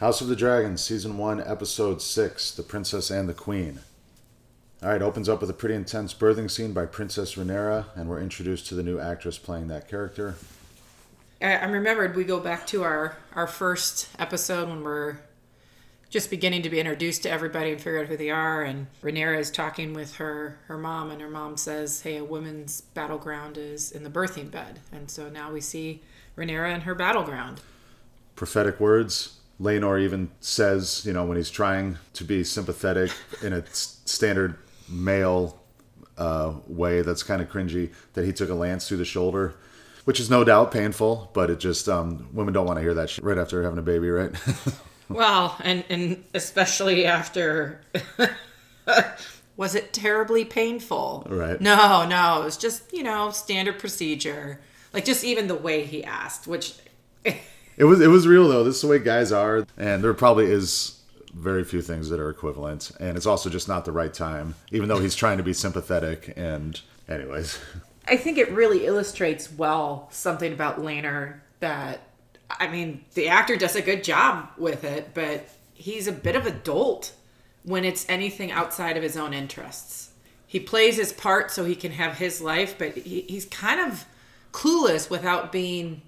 House of the Dragon, Season 1, Episode 6 The Princess and the Queen. Alright, opens up with a pretty intense birthing scene by Princess Rhaenyra, and we're introduced to the new actress playing that character. I, I remembered we go back to our, our first episode when we're just beginning to be introduced to everybody and figure out who they are. And Rhaenyra is talking with her, her mom, and her mom says, Hey, a woman's battleground is in the birthing bed. And so now we see Rhaenyra in her battleground. Prophetic words. Laenor even says, you know, when he's trying to be sympathetic in a standard male uh, way that's kind of cringy, that he took a lance through the shoulder, which is no doubt painful, but it just, um, women don't want to hear that shit right after having a baby, right? Well, and, and especially after. was it terribly painful? Right. No, no. It was just, you know, standard procedure. Like just even the way he asked, which. It was it was real though. This is the way guys are, and there probably is very few things that are equivalent, and it's also just not the right time. Even though he's trying to be sympathetic, and anyways, I think it really illustrates well something about Laenor that I mean, the actor does a good job with it, but he's a bit of a dolt when it's anything outside of his own interests. He plays his part so he can have his life, but he, he's kind of clueless without being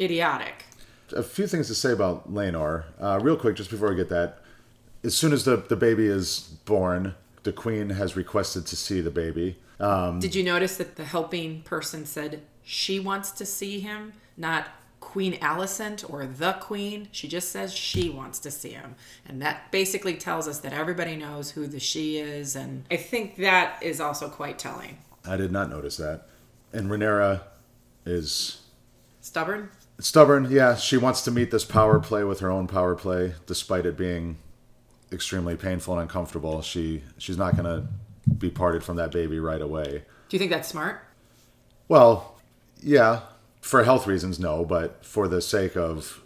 idiotic. A few things to say about Laenor. Uh, real quick, just before we get that, as soon as the the baby is born, the queen has requested to see the baby. Um, Did you notice that the helping person said she wants to see him, not Queen Alicent or the Queen? She just says she wants to see him. And that basically tells us that everybody knows who the she is. And I think that is also quite telling. I did not notice that. And Rhaenyra is Stubborn? Stubborn. Yeah, she wants to meet this power play with her own power play, despite it being extremely painful and uncomfortable. She she's not gonna be parted from that baby right away. Do you think that's smart? Well, yeah, for health reasons, no, but for the sake of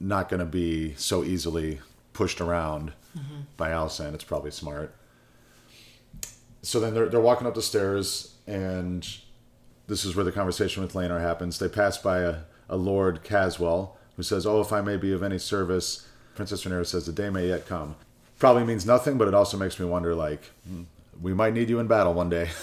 not going to be so easily pushed around mm-hmm. by Alicent, it's probably smart. So then they're, they're walking up the stairs, and this is where the conversation with Laenor happens. They pass by a, a Lord Caswell, who says, Oh, if I may be of any service, Princess Rhaenyra says, The day may yet come. Probably means nothing, but it also makes me wonder, like, hmm, we might need you in battle one day.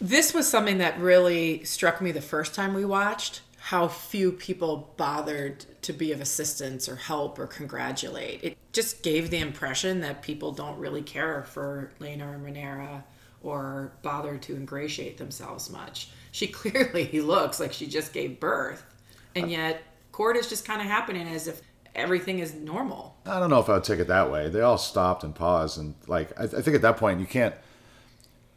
This was something that really struck me the first time we watched how few people bothered to be of assistance or help or congratulate. It just gave the impression that people don't really care for Lena and Rhaenyra or bother to ingratiate themselves much. She clearly looks like she just gave birth, and yet court is just kind of happening as if everything is normal. I don't know if I would take it that way. They all stopped and paused, and like I, I think at that point you can't.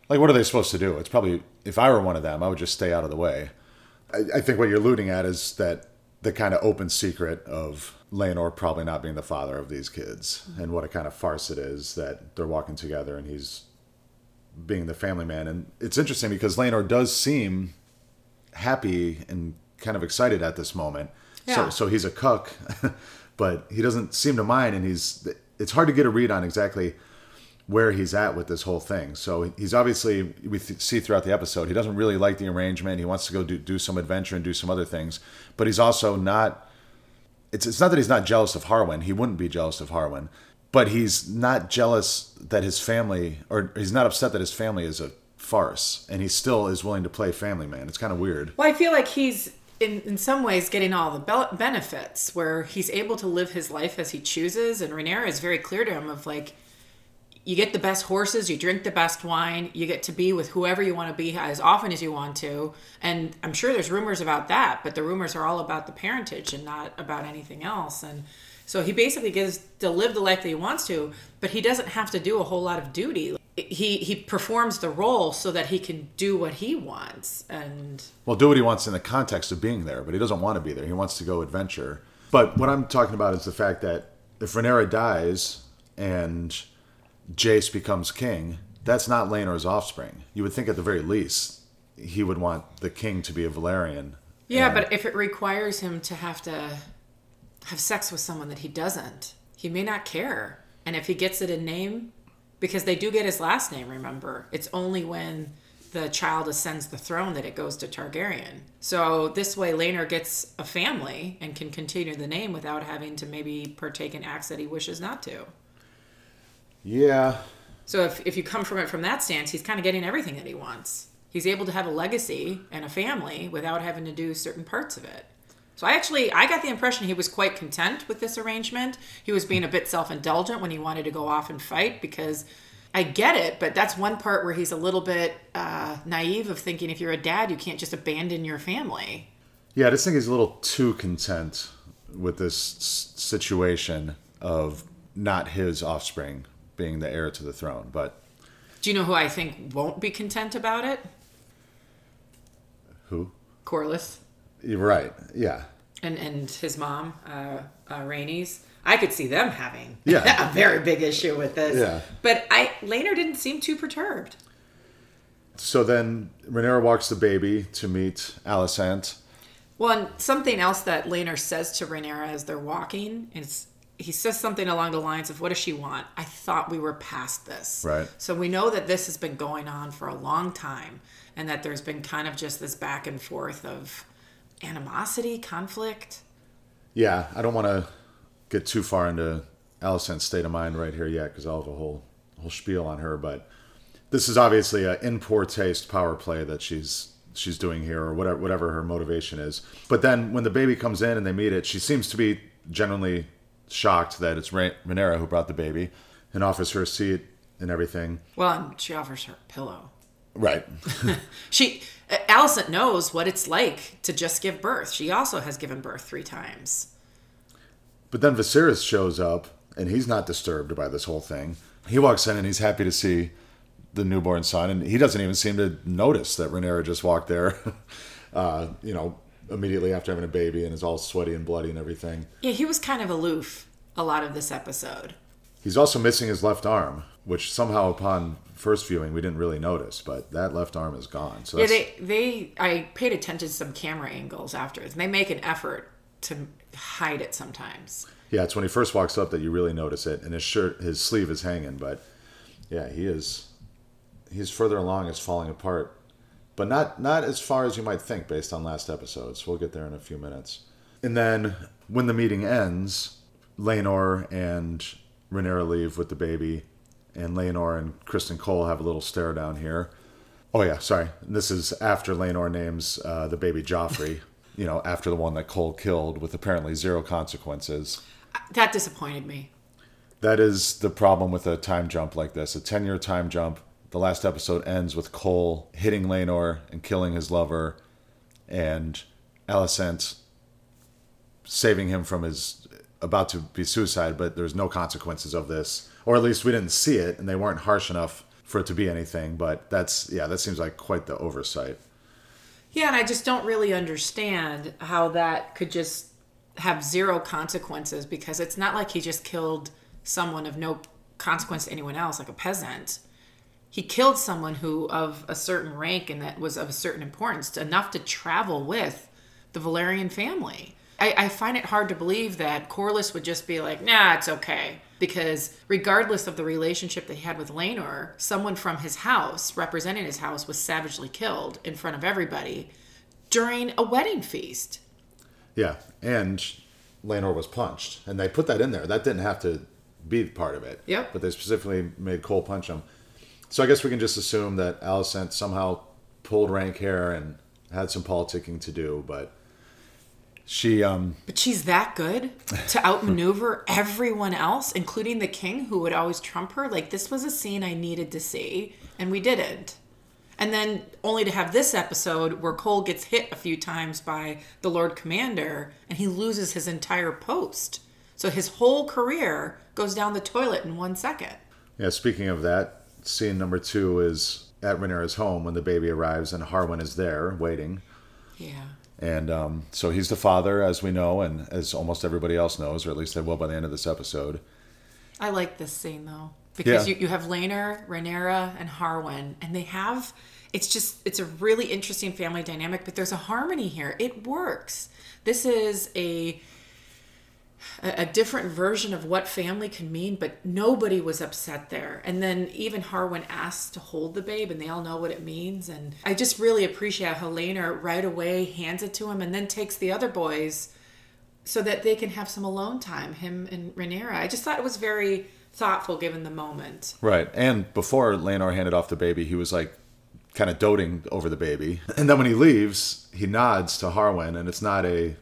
Like, what are they supposed to do? It's probably if I were one of them, I would just stay out of the way. I, I think what you're alluding at is that the kind of open secret of Laenor probably not being the father of these kids, mm-hmm. and what a kind of farce it is that they're walking together and he's being the family man. And it's interesting because Laenor does seem happy and kind of excited at this moment. Yeah. So, so he's a cuck, but he doesn't seem to mind, and he's. It's hard to get a read on exactly where he's at with this whole thing. So he's obviously we th- see throughout the episode he doesn't really like the arrangement. He wants to go do, do some adventure and do some other things, but he's also not. It's it's not that he's not jealous of Harwin. He wouldn't be jealous of Harwin, but he's not jealous that his family or he's not upset that his family is a farce, and he still is willing to play family man. It's kind of weird. Well, I feel like he's in in some ways getting all the be- benefits where he's able to live his life as he chooses, and Rhaenyra is very clear to him of like, you get the best horses, you drink the best wine, you get to be with whoever you want to be as often as you want to, and I'm sure there's rumors about that, but the rumors are all about the parentage and not about anything else, and. So he basically gets to live the life that he wants to, but he doesn't have to do a whole lot of duty. He he performs the role so that he can do what he wants, and Well, do what he wants in the context of being there, but he doesn't want to be there. He wants to go adventure. But what I'm talking about is the fact that if Rhaenyra dies and Jace becomes king, that's not Laenor's offspring. You would think at the very least he would want the king to be a Velaryon. Yeah, And- but if it requires him to have to have sex with someone that he doesn't, he may not care. And if he gets it in name, because they do get his last name, remember, it's only when the child ascends the throne that it goes to Targaryen. So this way Laenor gets a family and can continue the name without having to maybe partake in acts that he wishes not to. Yeah. So if, if you come from it from that stance, he's kind of getting everything that he wants. He's able to have a legacy and a family without having to do certain parts of it. So I actually I got the impression he was quite content with this arrangement. He was being a bit self-indulgent when he wanted to go off and fight because I get it, but that's one part where he's a little bit uh, naive of thinking if you're a dad, you can't just abandon your family. Yeah, I just think he's a little too content with this s- situation of not his offspring being the heir to the throne. But Do you know who I think won't be content about it? who? You're right. Yeah. and and his mom, uh, uh, Rhaenys. I could see them having Yeah. a very big issue with this. Yeah. But I Laenor didn't seem too perturbed. So then Rhaenyra walks the baby to meet Alicent. Well, and something else that Laenor says to Rhaenyra as they're walking is he says something along the lines of, "What does she want? I thought we were past this." Right. So we know that this has been going on for a long time, and that there's been kind of just this back and forth of animosity, conflict. Yeah, I don't want to get too far into Alicent's state of mind right here yet because I'll have a whole whole spiel on her. But this is obviously an in poor taste power play that she's she's doing here, or whatever whatever her motivation is. But then when the baby comes in and they meet it, she seems to be genuinely shocked that it's Ra- Rhaenyra who brought the baby and offers her a seat and everything. Well, and she offers her a pillow. Right. She, Alicent knows what it's like to just give birth. She also has given birth three times. But then Viserys shows up, and he's not disturbed by this whole thing. He walks in and he's happy to see the newborn son, and he doesn't even seem to notice that Rhaenyra just walked there. uh, you know, immediately after having a baby, and is all sweaty and bloody and everything. Yeah, he was kind of aloof a lot of this episode. He's also missing his left arm, which somehow upon first viewing we didn't really notice, but that left arm is gone. So Yeah, they they I paid attention to some camera angles afterwards, and they make an effort to hide it sometimes. yeah, it's when he first walks up that you really notice it, and his shirt, his sleeve is hanging, but yeah, he is he's further along, it's falling apart, but not not as far as you might think based on last episodes. We'll get there in a few minutes. And then when the meeting ends, Laenor and Rhaenyra leave with the baby, and Laenor and Criston Cole have a little stare down here. Oh yeah, sorry. This is after Laenor names uh, the baby Joffrey. you know, after the one that Cole killed with apparently zero consequences. That disappointed me. That is the problem with a time jump like this. A 10 year time jump. The last episode ends with Cole hitting Laenor and killing his lover, and Alicent saving him from his about to be suicide, but there's no consequences of this. Or at least we didn't see it, and they weren't harsh enough for it to be anything. But that's, yeah, that seems like quite the oversight. Yeah, and I just don't really understand how that could just have zero consequences because it's not like he just killed someone of no consequence to anyone else, like a peasant. He killed someone who of a certain rank and that was of a certain importance, enough to travel with the Velaryon family. I, I find it hard to believe that Corlys would just be like, nah, it's okay. Because regardless of the relationship that he had with Laenor, someone from his house, representing his house, was savagely killed in front of everybody during a wedding feast. Yeah, and Laenor was punched, and they put that in there. That didn't have to be part of it. Yep. But they specifically made Cole punch him. So I guess we can just assume that Alicent somehow pulled rank hair and had some politicking to do, but she um But she's that good to outmaneuver everyone else, including the king who would always trump her. Like, this was a scene I needed to see, and we didn't. And then only to have this episode where Cole gets hit a few times by the Lord Commander and he loses his entire post. So his whole career goes down the toilet in one second. yeah. Speaking of that, scene number two is at Rhaenyra's home when the baby arrives, and Harwin is there waiting. Yeah. And um, so he's the father, as we know, and as almost everybody else knows, or at least they will by the end of this episode. I like this scene though because Yeah. you, you have Laenor, Rhaenyra, and Harwin, and they have. It's just it's a really interesting family dynamic, but there's a harmony here. It works. This is a a, a different version of what family can mean, but nobody was upset there. And then even Harwin asked to hold the babe, and they all know what it means. And I just really appreciate how Lena right away hands it to him and then takes the other boys so that they can have some alone time, him and Rhaenyra. I just thought it was very thoughtful given the moment. Right. And before Laenor handed off the baby, he was like kind of doting over the baby. And then when he leaves, he nods to Harwin, and it's not a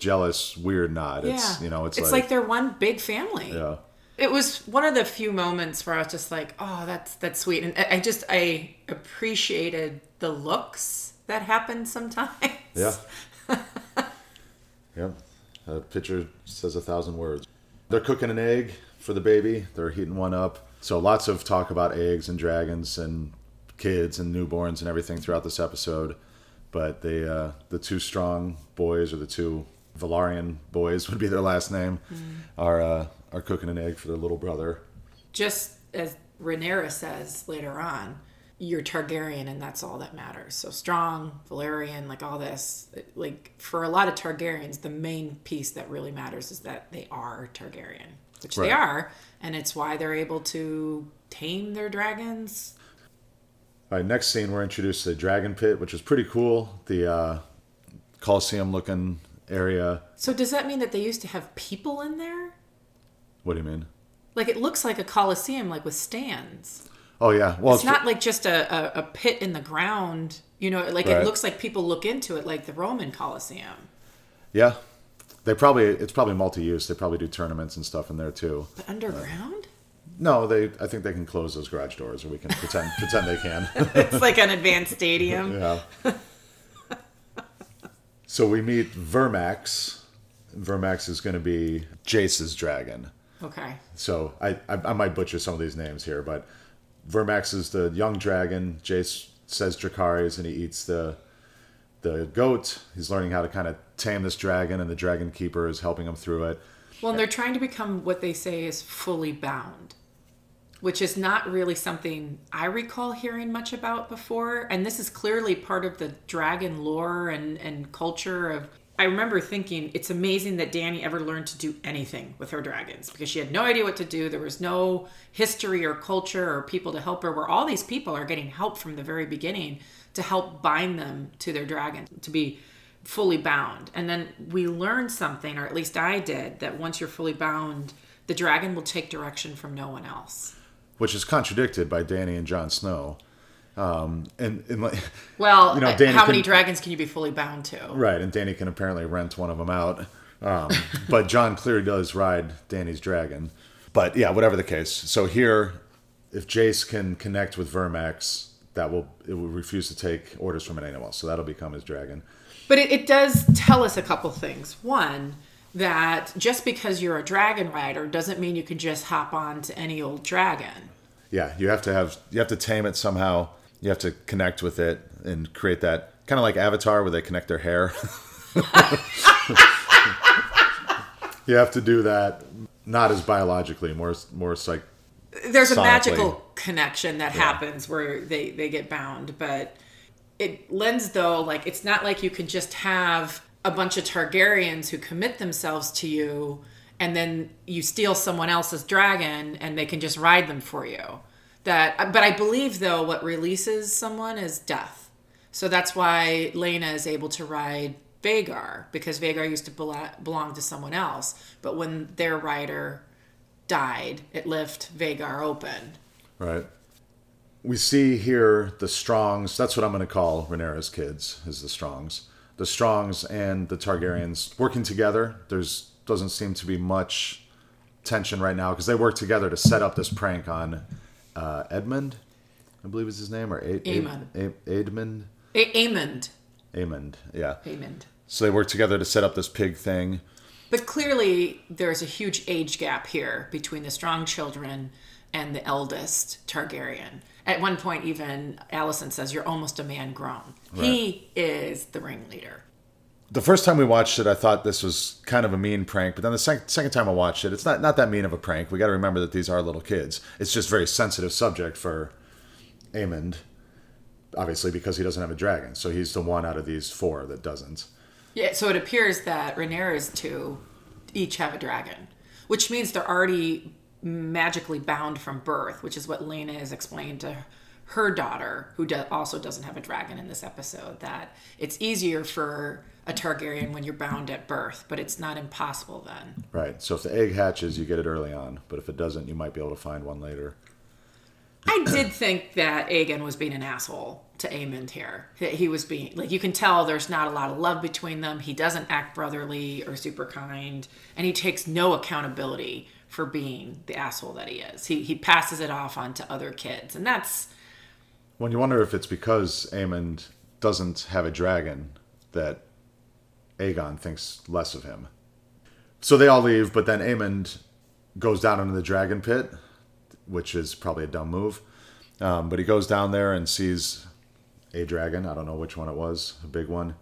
jealous, weird nod. It's yeah. you know, it's, it's like, like they're one big family. yeah. It was one of the few moments where I was just like, "Oh, that's that's sweet," and I I just I appreciated the looks that happened sometimes. Yeah. yeah. A picture says a thousand words. They're cooking an egg for the baby. They're heating one up. So lots of talk about eggs and dragons and kids and newborns and everything throughout this episode. But they, uh, the two strong boys, or the two Velaryon boys would be their last name, are uh, are cooking an egg for their little brother. Just as Rhaenyra says later on, you're Targaryen, and that's all that matters. So strong, Velaryon, like all this. Like for a lot of Targaryens, the main piece that really matters is that they are Targaryen, which they are, and it's why they're able to tame their dragons. All right, next scene we're introduced to the dragon pit, which is pretty cool. The uh, Colosseum looking area. So does that mean that they used to have people in there? What do you mean? Like it looks like a coliseum, like with stands. Oh yeah, well It's not like just a, a, a pit in the ground. You know, like Right. it looks like people look into it, like the Roman Coliseum. Yeah, they probably it's probably multi-use. They probably do tournaments and stuff in there too. But uh, underground? No, they I think they can close those garage doors, or we can pretend pretend they can. it's like an advanced stadium. yeah. So we meet Vermax. Vermax is going to be Jace's dragon. Okay. So I, I I might butcher some of these names here, but Vermax is the young dragon. Jace says Dracarys, and he eats the the goat. He's learning how to kind of tame this dragon, and the dragon keeper is helping him through it. Well, and they're trying to become what they say is fully bound, which is not really something I recall hearing much about before. And this is clearly part of the dragon lore and, and culture of. I remember thinking it's amazing that Dany ever learned to do anything with her dragons because she had no idea what to do. There was no history or culture or people to help her, where all these people are getting help from the very beginning to help bind them to their dragon, to be fully bound. And then we learned something, or at least I did, that once you're fully bound, the dragon will take direction from no one else. Which is contradicted by Dany and Jon Snow. Um, and, and like, Well, You know, uh, Dany how many dragons can you be fully bound to? right, and Dany can apparently rent one of them out. Um, but Jon clearly does ride Dany's dragon. But yeah, whatever the case. So here, if Jace can connect with Vermax, that will it will refuse to take orders from an else. So that'll become his dragon. But it, it does tell us a couple things. One, that just because you're a dragon rider doesn't mean you can just hop on to any old dragon. Yeah, you have to have you have to tame it somehow. You have to connect with it and create that kind of like Avatar where they connect their hair. you have to do that not as biologically, more more like there's a magical connection that happens where they they get bound but it lends though like it's not like you can just have a bunch of targaryens who commit themselves to you and then you steal someone else's dragon and they can just ride them for you that but i believe though what releases someone is death so that's why Laena is able to ride Vhagar because Vhagar used to belong to someone else but when their rider died, it left Vhagar open. Right. We see here the Strongs. That's what I'm going to call Rhaenyra's kids. Is the Strongs, the Strongs and the Targaryens working together. There's doesn't seem to be much tension right now because they work together to set up this prank on uh, Edmund, I believe is his name, or A- Aemon. A- Aedmund. A-. Yeah. Aemond. So they work together to set up this pig thing. But clearly, there's a huge age gap here between the strong children and the eldest Targaryen. At one point, even Alicent says, You're almost a man grown. He is the ringleader. The first time we watched it, I thought this was kind of a mean prank. But then the sec- second time I watched it, it's not not that mean of a prank. We got to remember that these are little kids. It's just very sensitive subject for Aemond, obviously because he doesn't have a dragon. So he's the one out of these four that doesn't. Yeah, so it appears that Rhaenyra's two each have a dragon, which means they're already magically bound from birth, which is what Laena is explained to her daughter, who do- also doesn't have a dragon in this episode, that it's easier for a Targaryen when you're bound at birth, but it's not impossible then. Right. So if the egg hatches, you get it early on, but if it doesn't, you might be able to find one later. I did think that Aegon was being an asshole to Aemond here. He was being like you can tell there's not a lot of love between them. He doesn't act brotherly or super kind, and he takes no accountability for being the asshole that he is. He he passes it off onto other kids, and that's When you wonder if it's because Aemond doesn't have a dragon that Aegon thinks less of him. So they all leave, but then Aemond goes down into the dragon pit, which is probably a dumb move. Um, but he goes down there and sees a dragon. I don't know which one it was, a big one,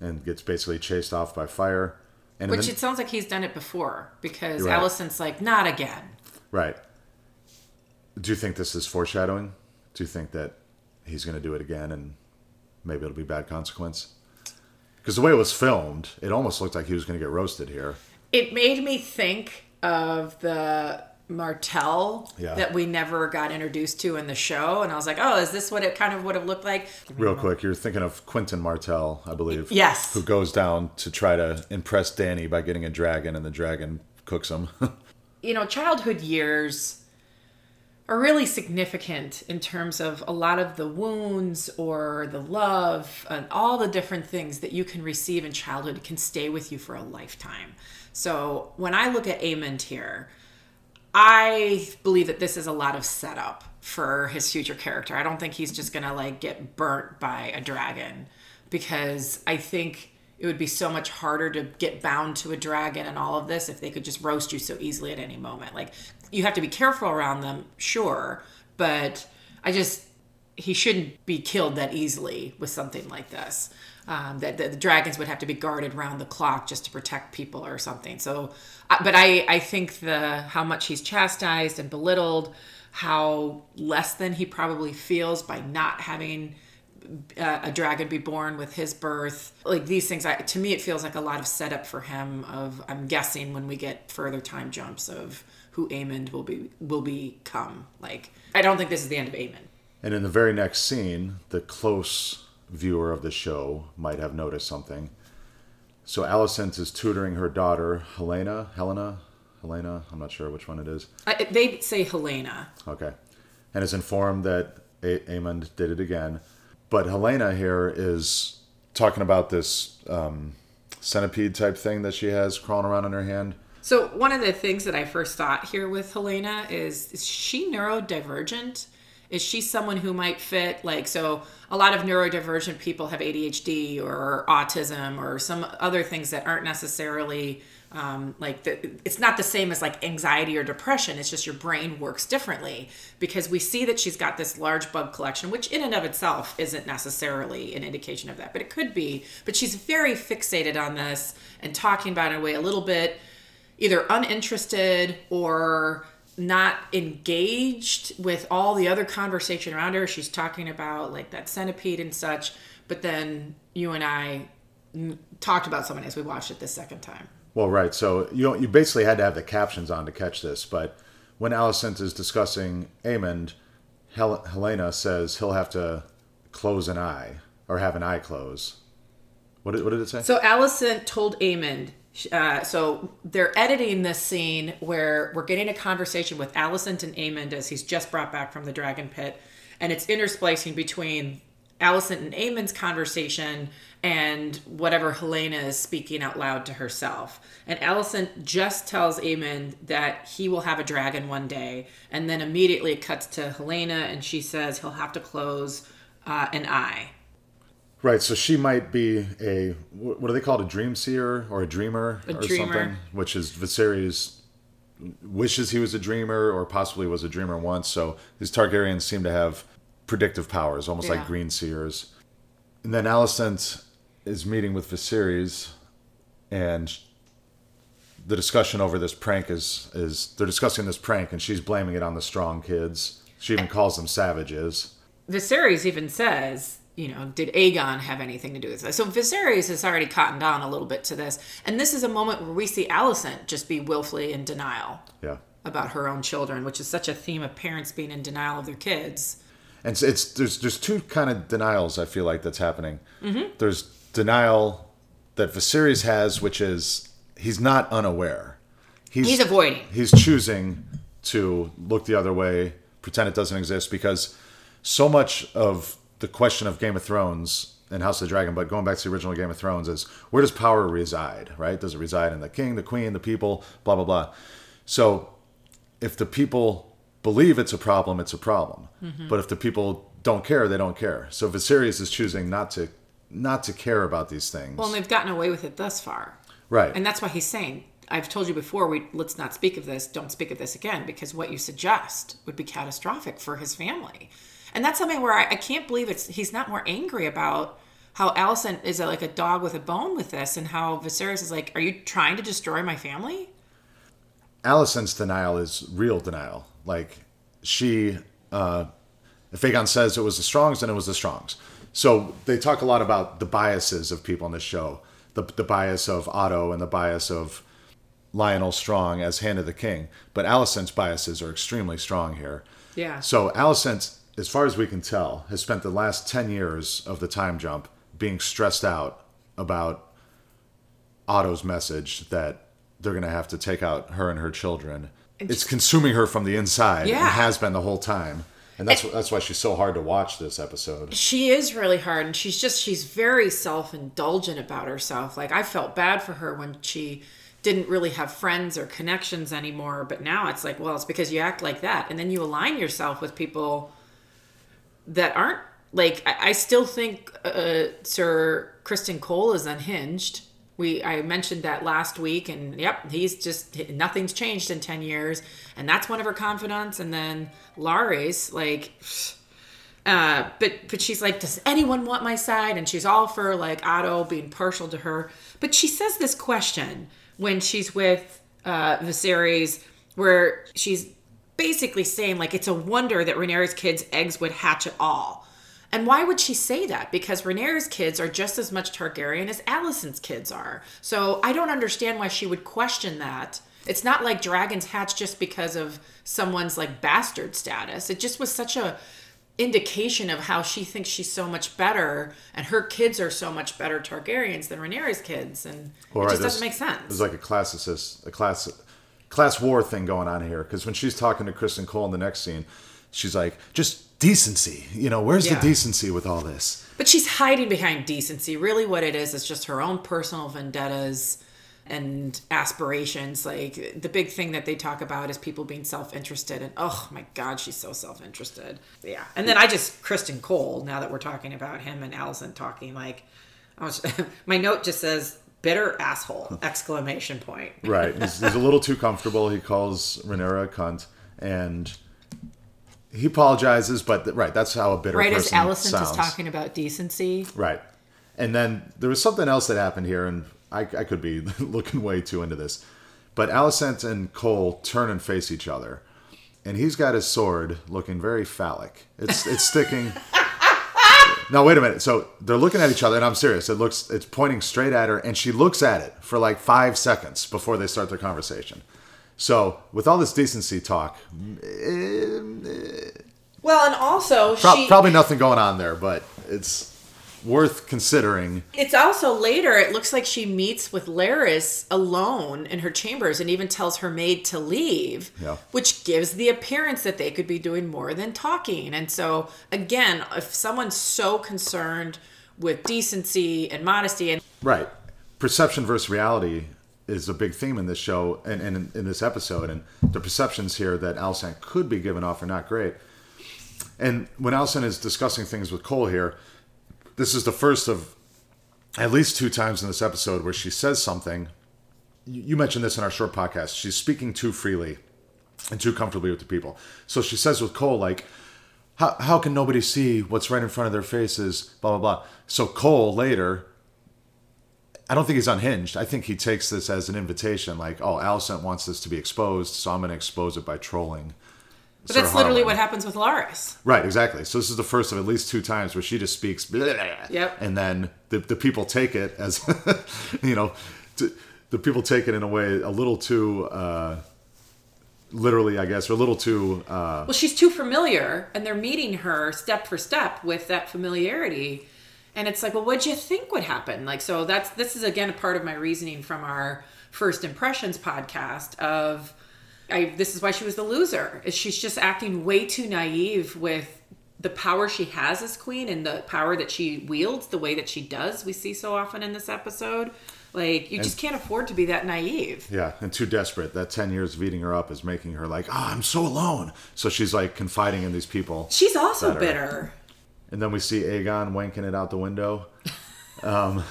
and gets basically chased off by fire. And which the- it sounds like he's done it before because right. Alicent's like not again. Right. Do you think this is foreshadowing? Do you think that he's going to do it again and maybe it'll be bad consequence? Because the way it was filmed, it almost looked like he was going to get roasted here. It made me think of the Martell Yeah. that we never got introduced to in the show, and I was like, oh, is this what it kind of would have looked like? Real quick, you're thinking of Quentyn Martell, I believe. Yes. Who goes down to try to impress Dany by getting a dragon, and the dragon cooks him. you know, childhood years are really significant in terms of a lot of the wounds or the love and all the different things that you can receive in childhood can stay with you for a lifetime. So when I look at Aemond here, I believe that this is a lot of setup for his future character. I don't think he's just gonna like get burnt by a dragon because I think it would be so much harder to get bound to a dragon and all of this if they could just roast you so easily at any moment. Like you have to be careful around them, sure, but I just he shouldn't be killed that easily with something like this. Um, that, the dragons would have to be guarded round the clock just to protect people or something. So, uh, but I I think the how much he's chastised and belittled, how less than he probably feels by not having uh, a dragon be born with his birth like these things I, to me it feels like a lot of setup for him of i'm guessing when we get further time jumps of who Aemond will be will become like i don't think this is the end of Aemond and in the very next scene, the close viewer of the show might have noticed something. So Alicent is tutoring her daughter, Helena, Helena, Helena, I'm not sure which one it is. I, they say helena Okay. And is informed that a- Aemond did it again. But Helaena here is talking about this um, centipede type thing that she has crawling around in her hand. So one of the things that I first thought here with Helaena is is she neurodivergent? Is she someone who might fit like so a lot of neurodivergent people have ADHD or autism or some other things that aren't necessarily um, like the, it's not the same as like anxiety or depression it's just your brain works differently because we see that she's got this large bug collection which in and of itself isn't necessarily an indication of that but it could be but she's very fixated on this and talking about it in a way a little bit either uninterested or not engaged with all the other conversation around her. She's talking about like that centipede and such, but then you and I mm, talked about someone as we watched it the second time. Well, right. So you you basically had to have the captions on to catch this. But when Alicent is discussing Aemond, Hel- Helaena says he'll have to close an eye or have an eye close. What did, what did it say? So Alicent told Aemond. Uh, so they're editing this scene where we're getting a conversation with Alicent and Aemond as he's just brought back from the dragon pit, and it's intersplicing between Alicent and Aemond's conversation and whatever Helaena is speaking out loud to herself. And Alicent just tells Aemond that he will have a dragon one day, and then immediately it cuts to Helaena, and she says he'll have to close uh, an eye. Right, so she might be a what do they call it? A dream seer or a dreamer A or dreamer. something, which is Viserys wishes he was a dreamer or possibly was a dreamer once. So these Targaryens seem to have predictive powers, almost like green seers. And then Alicent is meeting with Viserys, and the discussion over this prank is is they're discussing this prank, and she's blaming it on the strong kids. She even calls them savages. Viserys even says you know, did Aegon have anything to do with this? So Viserys has already cottoned on a little bit to this. And this is a moment where we see Alicent just be willfully in denial Yeah. about her own children, which is such a theme of parents being in denial of their kids. And it's, it's there's there's two kind of denials I feel like that's happening. Mm-hmm. There's denial that Viserys has, which is he's not unaware. He's avoiding. He's choosing to look the other way, pretend it doesn't exist, because so much of the question of Game of Thrones and House of the Dragon, but going back to the original Game of Thrones, is where does power reside, right? Does it reside in the king, the queen, the people, blah, blah, blah. So if the people believe it's a problem, it's a problem. Mm-hmm. But if the people don't care, they don't care. So Viserys is choosing not to not to care about these things. Well, and they've gotten away with it thus far. right. And that's why he's saying, I've told you before, we let's not speak of this, don't speak of this again, because what you suggest would be catastrophic for his family. And that's something where I, I can't believe it's he's not more angry about how Alicent is like a dog with a bone with this, and how Viserys is like, Are you trying to destroy my family? Alicent's denial is real denial. Like she, uh, if Aegon says it was the Strongs, and it was the Strongs. So they talk a lot about the biases of people in this show, the the bias of Otto and the bias of Lyonel Strong as Hand of the King. But Alicent's biases are extremely strong here. Yeah. So Alicent, as far as we can tell, has spent the last ten years of the time jump being stressed out about Otto's message that they're going to have to take out her and her children. It's consuming her from the inside Yeah. and has been the whole time. And that's that's why she's so hard to watch this episode. She is really hard, and she's just she's very self indulgent about herself. Like I felt bad for her when she didn't really have friends or connections anymore, but now it's like, well, it's because you act like that, and then you align yourself with people that aren't like. I, I still think uh, Sir Criston Cole is unhinged. We I mentioned that last week, and yep, he's just nothing's changed in ten years, and that's one of her confidants. And then Larys, like. Uh, but but she's like, does anyone want my side? And she's all for like Otto being partial to her. But she says this question when she's with uh, Viserys, where she's basically saying like it's a wonder that Rhaenyra's kids' eggs would hatch at all. And why would she say that? Because Rhaenyra's kids are just as much Targaryen as Alicent's kids are. So I don't understand why she would question that. It's not like dragons hatch just because of someone's like bastard status. It just was such a indication of how she thinks she's so much better and her kids are so much better Targaryens than Rhaenyra's kids and Well, it just doesn't make sense. There's like a classicist, a class, class war thing going on here. Because when she's talking to Criston Cole in the next scene, she's like, "Just decency, you know. Where's Yeah. the decency with all this?" But she's hiding behind decency. Really, what it is is just her own personal vendettas and aspirations. Like the big thing that they talk about is people being self-interested, and oh my god, she's so self-interested. Yeah, and then I just Criston Cole. Now that we're talking about him and Alicent talking, like, was, my note just says bitter asshole exclamation point. Right. He's, he's a little too comfortable. He calls Rhaenyra a cunt, and he apologizes. But right, that's how a bitter Right as person Alicent sounds. is talking about decency. Right. And then there was something else that happened here, and I, I could be looking way too into this. But Alicent and Cole turn and face each other. And he's got his sword looking very phallic. It's it's sticking. now wait a minute. So they're looking at each other, and I'm serious. It looks it's pointing straight at her, and she looks at it for like five seconds before they start their conversation. So with all this decency talk, eh, eh. Well, and also prob- she probably nothing going on there, but it's worth considering. It's also later, it looks like she meets with Larys alone in her chambers and even tells her maid to leave, Yeah. which gives the appearance that they could be doing more than talking. And so, again, if someone's so concerned with decency and modesty, and Right. Perception versus reality is a big theme in this show and, and in, in this episode. And the perceptions here that Alicent could be given off are not great. And when Alicent is discussing things with Cole here, this is the first of at least two times in this episode where she says something. You mentioned this in our short podcast. She's speaking too freely and too comfortably with the people. So she says with Cole, like, how, how can nobody see what's right in front of their faces? Blah, blah, blah. So Cole later I don't think he's unhinged. I think he takes this as an invitation, like, oh, Alicent wants this to be exposed, so I'm going to expose it by trolling But that's literally what happens with Larys. Right, exactly. So this is the first of at least two times where she just speaks, blah, Yep. and then the, the people take it as, you know, t- the people take it in a way a little too, uh, literally, I guess, or a little too. Uh, Well, she's too familiar, and they're meeting her step for step with that familiarity. And it's like, well, what'd you think would happen? Like, so that's this is again a part of my reasoning from our first impressions podcast of, I this is why she was the loser. Is she's just acting way too naive with the power she has as queen and the power that she wields the way that she does. We see so often in this episode. Like, you just can't afford to be that naive. yeah, and too desperate. That 10 years of eating her up is making her like, oh, I'm so alone. So she's like confiding in these people. She's also Better. bitter. And then we see Aegon wanking it out the window. Um,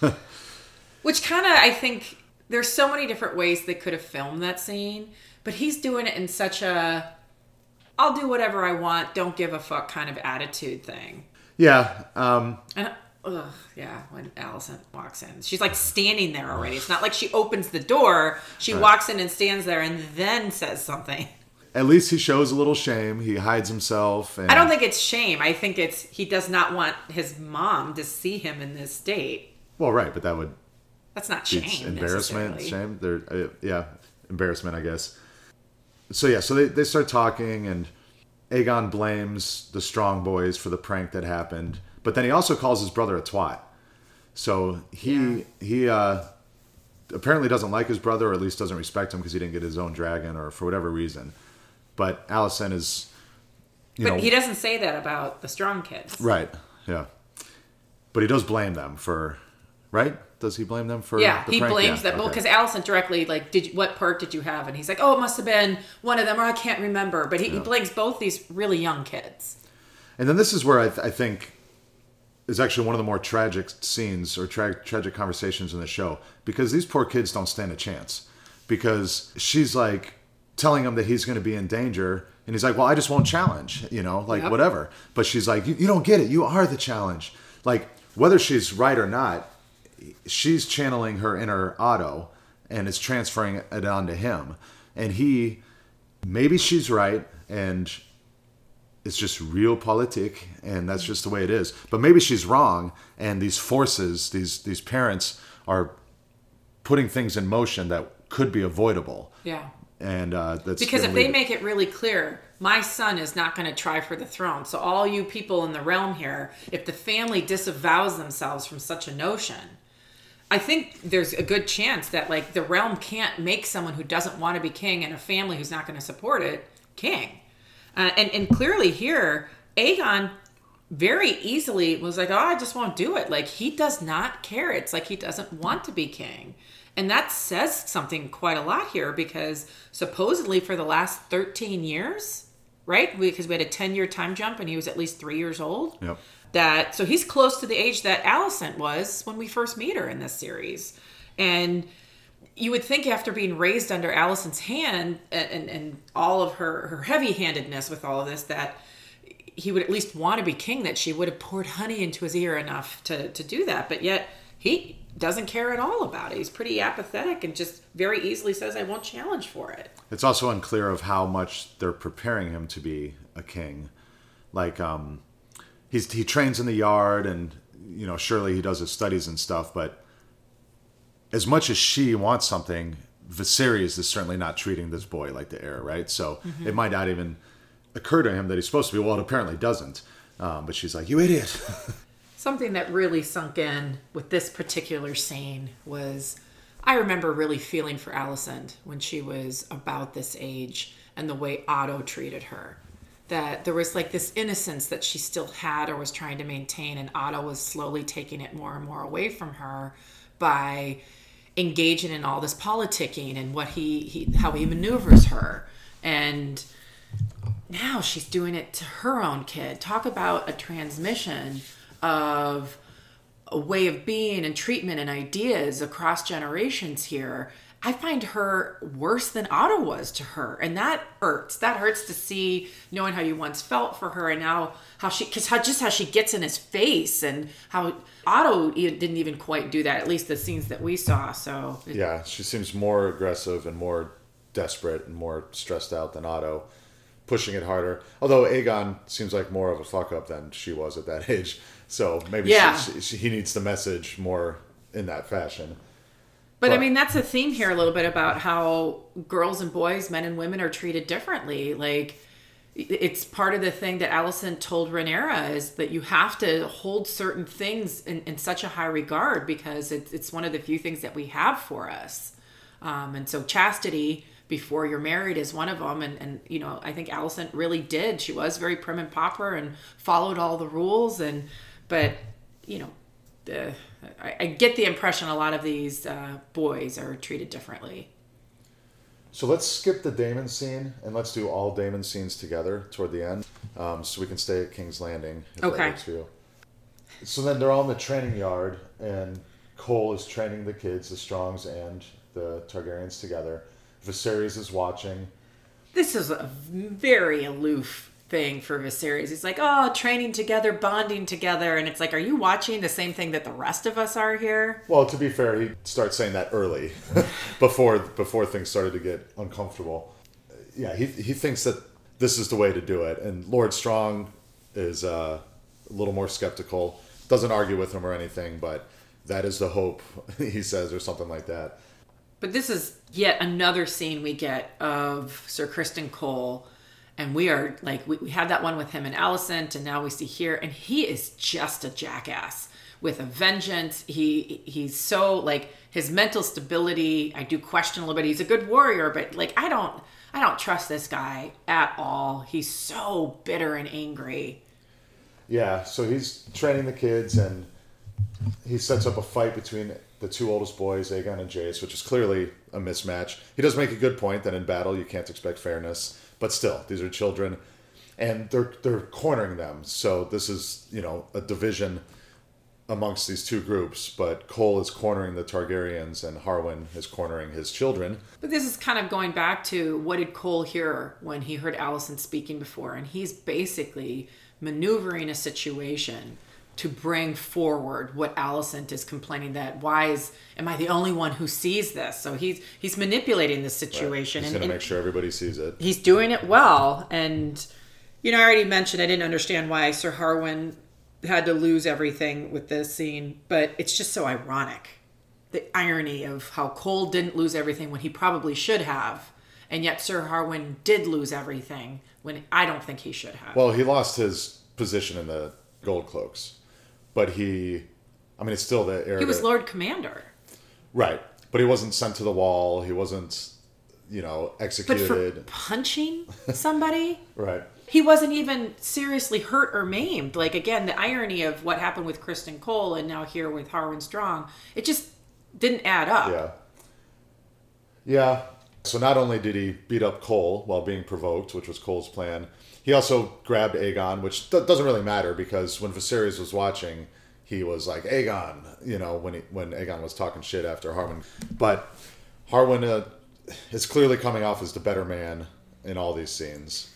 Which kind of, I think, there's so many different ways they could have filmed that scene, but he's doing it in such a, I'll do whatever I want, don't give a fuck kind of attitude thing. Yeah, um, And, ugh, yeah, when Alicent walks in, she's like standing there already. It's not like she opens the door, she walks in and stands there and then says something. at least he shows a little shame. He hides himself. And I don't think it's shame. I think it's he does not want his mom to see him in this state. Well, right, but that would That's not shame. embarrassment, shame. They're, uh, yeah, embarrassment, I guess. So yeah, so they, they start talking, and Aegon blames the strong boys for the prank that happened, but then he also calls his brother a twat. So he Yeah. he uh, apparently doesn't like his brother, or at least doesn't respect him because he didn't get his own dragon, or for whatever reason. But Alicent is, you But know, he doesn't say that about the strong kids. right, yeah. But he does blame them for, right? Does he blame them for? Yeah, the he prank? blames Yeah, them. Well, okay. because Alicent directly like, did you, what part did you have? And he's like, oh, it must have been one of them, or I can't remember. But he, he blames both these really young kids. And then this is where I, th- I think is actually one of the more tragic scenes or tra- tragic conversations in the show because these poor kids don't stand a chance because she's like telling him that he's going to be in danger and he's like well i just won't challenge you know like Yep. whatever but she's like you, you don't get it you are the challenge like whether she's right or not she's channeling her inner Otto and is transferring it onto him and he maybe she's right and it's just real politic and that's just the way it is but maybe she's wrong and these forces these these parents are putting things in motion that could be avoidable Yeah. and uh that's Because if they make it really clear, my son is not going to try for the throne. So all you people in the realm here, if the family disavows themselves from such a notion, I think there's a good chance that like the realm can't make someone who doesn't want to be king and a family who's not going to support it king. Uh, and and clearly here, Aegon very easily was like, "Oh, I just won't do it." Like he does not care. It's like he doesn't want to be king. And that says something quite a lot here because supposedly for the last 13 years, right? Because we had a 10 year time jump and he was at least 3 years old Yep. That so he's close to the age that Alicent was when we first meet her in this series. And you would think after being raised under Alicent's hand and, and, and all of her, her heavy handedness with all of this that he would at least want to be king, that she would have poured honey into his ear enough to, to do that. But yet he doesn't care at all about it. He's pretty apathetic and just very easily says, I won't challenge for it. It's also unclear of how much they're preparing him to be a king. Like, um, he's he trains in the yard, and you know, surely he does his studies and stuff. But as much as she wants something, Viserys is certainly not treating this boy like the heir, right? So it might not even occur to him that he's supposed to be. Well, it apparently doesn't. Um, but she's like, "You idiot." Something that really sunk in with this particular scene was I remember really feeling for Alicent when she was about this age and the way Otto treated her. That there was like this innocence that she still had or was trying to maintain, and Otto was slowly taking it more and more away from her by engaging in all this politicking and what he, he how he maneuvers her. And now she's doing it to her own kid. Talk about a transmission of a way of being and treatment and ideas across generations here. I find her worse than Otto was to her, and that hurts. That hurts to see, knowing how you once felt for her, and now how she, because how just how she gets in his face, and how Otto didn't even quite do that. At least the scenes that we saw. So it- yeah, she seems more aggressive and more desperate and more stressed out than Otto. pushing it harder. Although Aegon seems like more of a fuck up than she was at that age, so maybe Yeah. she, she, he needs the message more in that fashion. But I mean, that's a theme here a little bit about how girls and boys, men and women are treated differently. Like, it's part of the thing that Alicent told Rhaenyra is that you have to hold certain things in, in such a high regard because it's, it's one of the few things that we have for us. Um, and so, chastity before you're married is one of them. And, and, you know, I think Alicent really did. She was very prim and proper and followed all the rules. And, but, you know, the, I, I get the impression a lot of these uh, boys are treated differently. So let's skip the Daemon scene and let's do all Daemon scenes together toward the end, um, so we can stay at King's Landing. If Okay. That works for you. So then they're all in the training yard, and Cole is training the kids, the Strongs and the Targaryens together. Viserys is watching. This is a very aloof thing for Viserys. He's like, oh, training together, bonding together. And it's like, are you watching the same thing that the rest of us are here? Well, to be fair, he starts saying that early, before before things started to get uncomfortable. Yeah, he he thinks that this is the way to do it, and Lord Strong is uh, a little more skeptical. Doesn't argue with him or anything, but that is the hope he says, or something like that. But this is yet another scene we get of Sir Criston Cole. And we are like, we, we had that one with him and Alicent and now we see here, and he is just a jackass with a vengeance. He he's so like his mental stability. I do question a little bit. He's a good warrior, but like I don't I don't trust this guy at all. He's so bitter and angry. Yeah, so he's training the kids, and he sets up a fight between the two oldest boys, Aegon and Jace, which is clearly a mismatch. He does make a good point that in battle you can't expect fairness, but still, these are children, and they're they're cornering them. So this is you know a division amongst these two groups. But Cole is cornering the Targaryens, and Harwin is cornering his children. But this is kind of going back to what did Cole hear when he heard Alicent speaking before, and he's basically maneuvering a situation to bring forward what Alicent is complaining that why is am I the only one who sees this? So he's he's manipulating the situation He's and, going to and make sure everybody sees it. he's doing it well. And you know, I already mentioned I didn't understand why Sir Harwin had to lose everything with this scene, but it's just so ironic. The irony of how Cole didn't lose everything when he probably should have, and yet Sir Harwin did lose everything when I don't think he should have. Well, he lost his position in the Gold Cloaks, but he, I mean, it's still the heir. he was Lord Commander. Right. But he wasn't sent to the wall. He wasn't, you know, executed. But for punching somebody, right. he wasn't even seriously hurt or maimed. Like again, the irony of what happened with Criston Cole and now here with Harwin Strong, it just didn't add up. Yeah. Yeah. So not only did he beat up Cole while being provoked, which was Cole's plan, he also grabbed Aegon, which d- doesn't really matter because when Viserys was watching, he was like Aegon, you know, when he, when Aegon was talking shit after Harwin. But Harwin uh, is clearly coming off as the better man in all these scenes.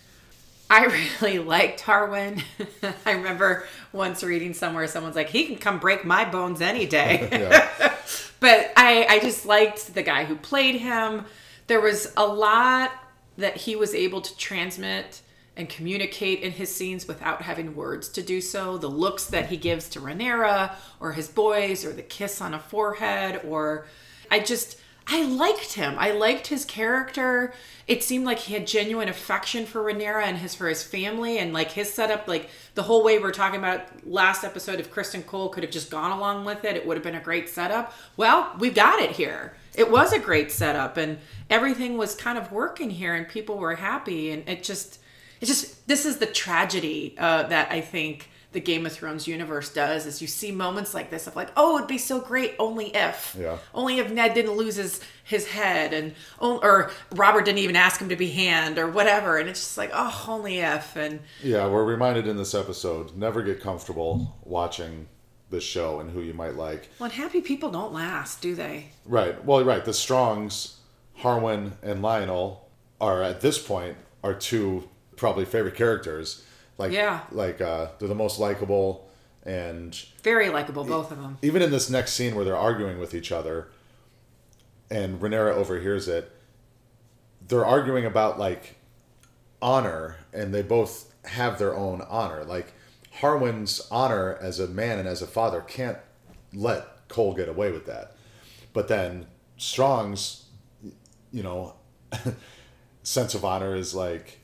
I really liked Harwin. I remember once reading somewhere someone's like, he can come break my bones any day. But I, I just liked the guy who played him. There was a lot that he was able to transmit and communicate in his scenes without having words to do so. The looks that he gives to Rhaenyra or his boys or the kiss on a forehead or I just I liked him. I liked his character. It seemed like he had genuine affection for Rhaenyra and his for his family and like his setup like the whole way we are talking about last episode if Criston Cole could have just gone along with it, it would have been a great setup. Well, we've got it here. It was a great setup and everything was kind of working here and people were happy and it just it's just this is the tragedy uh, that I think the Game of Thrones universe does is you see moments like this of like, oh, it'd be so great only if, Yeah. only if Ned didn't lose his his head and oh, or Robert didn't even ask him to be hand or whatever, and it's just like, oh, only if, and Yeah, we're reminded in this episode never get comfortable watching this show and who you might like. well, happy people don't last, do they? Right. Well, right. The Strongs, Harwin and Lyonel, are at this point are two probably favorite characters. Like Yeah. like uh, they're the most likable, and Very likable, both of them. even in this next scene where they're arguing with each other, and Rhaenyra overhears it, they're arguing about like honor, and they both have their own honor. Like Harwin's honor as a man and as a father can't let Cole get away with that. But then Strong's, you know, sense of honor is like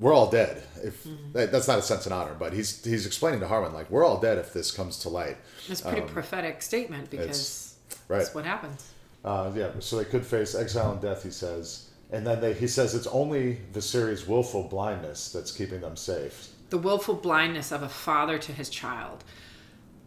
we're all dead. If that, that's not a sense of honor, but he's he's explaining to Harwin like we're all dead if this comes to light. It's a pretty prophetic statement because right. that's what happens. Uh, yeah, so they could face exile and death, he says. And then they, he says it's only Viserys' willful blindness that's keeping them safe. The willful blindness of a father to his child.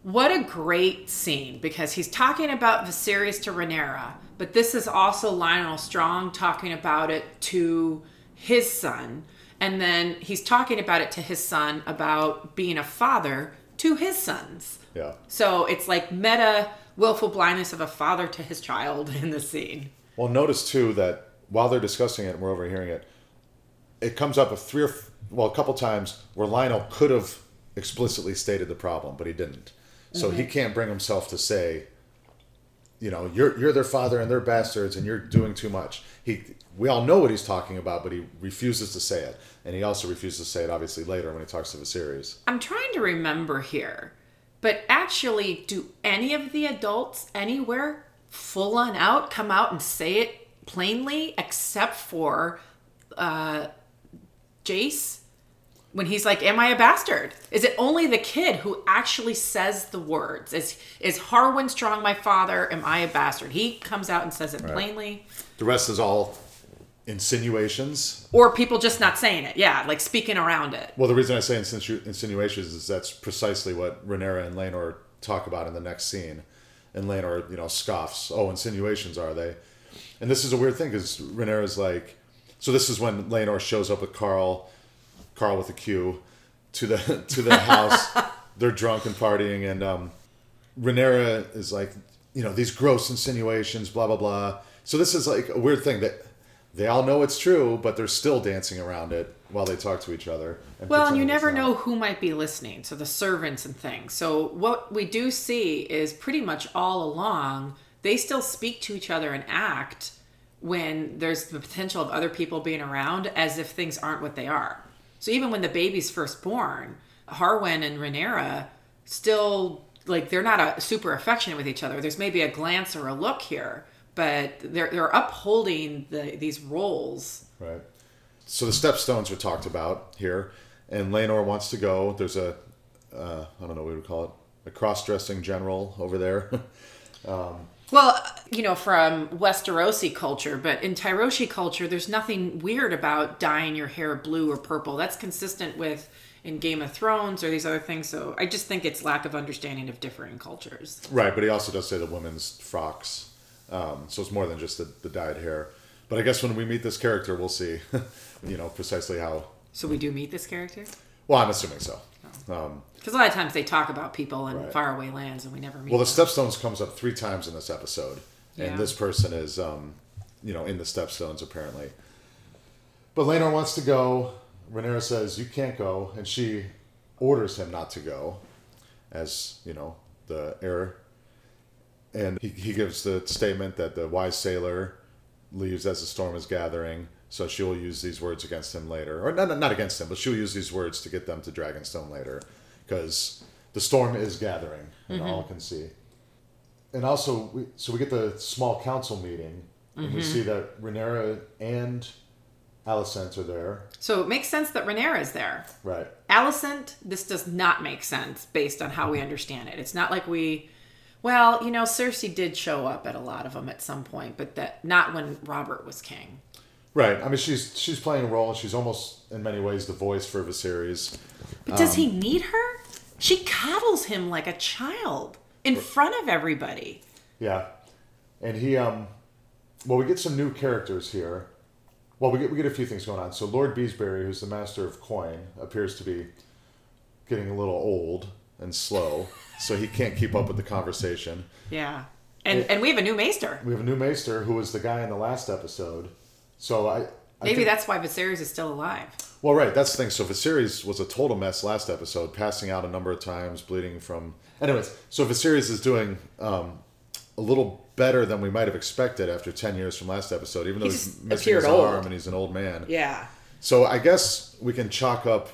What a great scene because he's talking about Viserys to Rhaenyra, but this is also Lyonel Strong talking about it to his son, and then he's talking about it to his son about being a father to his sons. Yeah. So it's like meta willful blindness of a father to his child in the scene. Well, notice too that while they're discussing it and we're overhearing it, it comes up a three or f- well a couple times where Lyonel could have explicitly stated the problem, but he didn't. So he mm-hmm. can't bring himself to say, you know, you're you're their father and they're bastards and you're doing too much. He we all know what he's talking about, but he refuses to say it, and he also refuses to say it obviously later when he talks to Viserys. I'm trying to remember here, but actually, do any of the adults anywhere full on out come out and say it plainly, except for uh, Jace? When he's like, "Am I a bastard?" Is it only the kid who actually says the words? Is is Harwin Strong my father? Am I a bastard? He comes out and says it plainly, The rest is all insinuations. or people just not saying it. Yeah, like speaking around it. Well, the reason I say insinu- insinuations is that's precisely what Rhaenyra and Laenor talk about in the next scene. And Laenor, you know, scoffs. Oh, insinuations are they? And this is a weird thing because Rhaenyra's like, so this is when Laenor shows up with Qarl, Qarl with a Q, to the to the house. They're drunk and partying, and um, Rhaenyra is like, you know, these gross insinuations, blah blah blah. So this is like a weird thing that they all know it's true, but they're still dancing around it while they talk to each other. And Well, and you never know who might be listening. So the servants and things. So what we do see is pretty much all along they still speak to each other and act when there's the potential of other people being around as if things aren't what they are. So even when the baby's first born, Harwin and Rhaenyra still like they're not a, super affectionate with each other. There's maybe a glance or a look here, but they're they're upholding the, these roles. Right. So the stepstones are talked about here, and Laenor wants to go. There's a, uh, I don't know what we would call it, a cross-dressing general over there. Well, you know, from Westerosi culture, but in Tyroshi culture, there's nothing weird about dyeing your hair blue or purple. That's consistent with in Game of Thrones or these other things. So I just think it's lack of understanding of differing cultures. right, but he also does say the women's frocks, um, so it's more than just the, the dyed hair. But I guess when we meet this character, we'll see, you know, precisely how. So we do meet this character Well, I'm assuming so. Um, because a lot of times they talk about people in Right. faraway lands and we never meet. well, the stepstones comes up three times in this episode, and Yeah. this person is, um, you know, in the stepstones apparently. But Laenor wants to go. Rhaenyra says you can't go, and she orders him not to go, as you know the heir. And he, he gives the statement that the wise sailor leaves as the storm is gathering, so she will use these words against him later, or not not against him, but she'll use these words to get them to Dragonstone later, because the storm is gathering, and mm-hmm. all can see. And also, we, so we get the small council meeting, and we mm-hmm. see that Rhaenyra and Alicent are there, so it makes sense that Rhaenyra is there. right? Alicent, this does not make sense based on how we mm-hmm. understand it. It's not like we, well, you know, Cersei did show up at a lot of them at some point, but that not when Robert was king. Right. I mean, she's she's playing a role. And she's almost, in many ways, the voice for Viserys. But does Um, he need her? She coddles him like a child in front of everybody. Yeah, and he um, well, we get some new characters here. Well, we get we get a few things going on. So Lord Beesbury, who's the master of coin, appears to be getting a little old and slow, so he can't keep up with the conversation. Yeah. And and we have a new maester. We have a new maester who was the guy in the last episode. So I, I Maybe think- that's why Viserys is still alive. Well, right. That's the thing. So Viserys was a total mess last episode, passing out a number of times, bleeding from. Anyways, so Viserys is doing um, a little better than we might have expected after 10 years from last episode, even though He he's missing his old. arm and he's an old man. Yeah. So I guess we can chalk up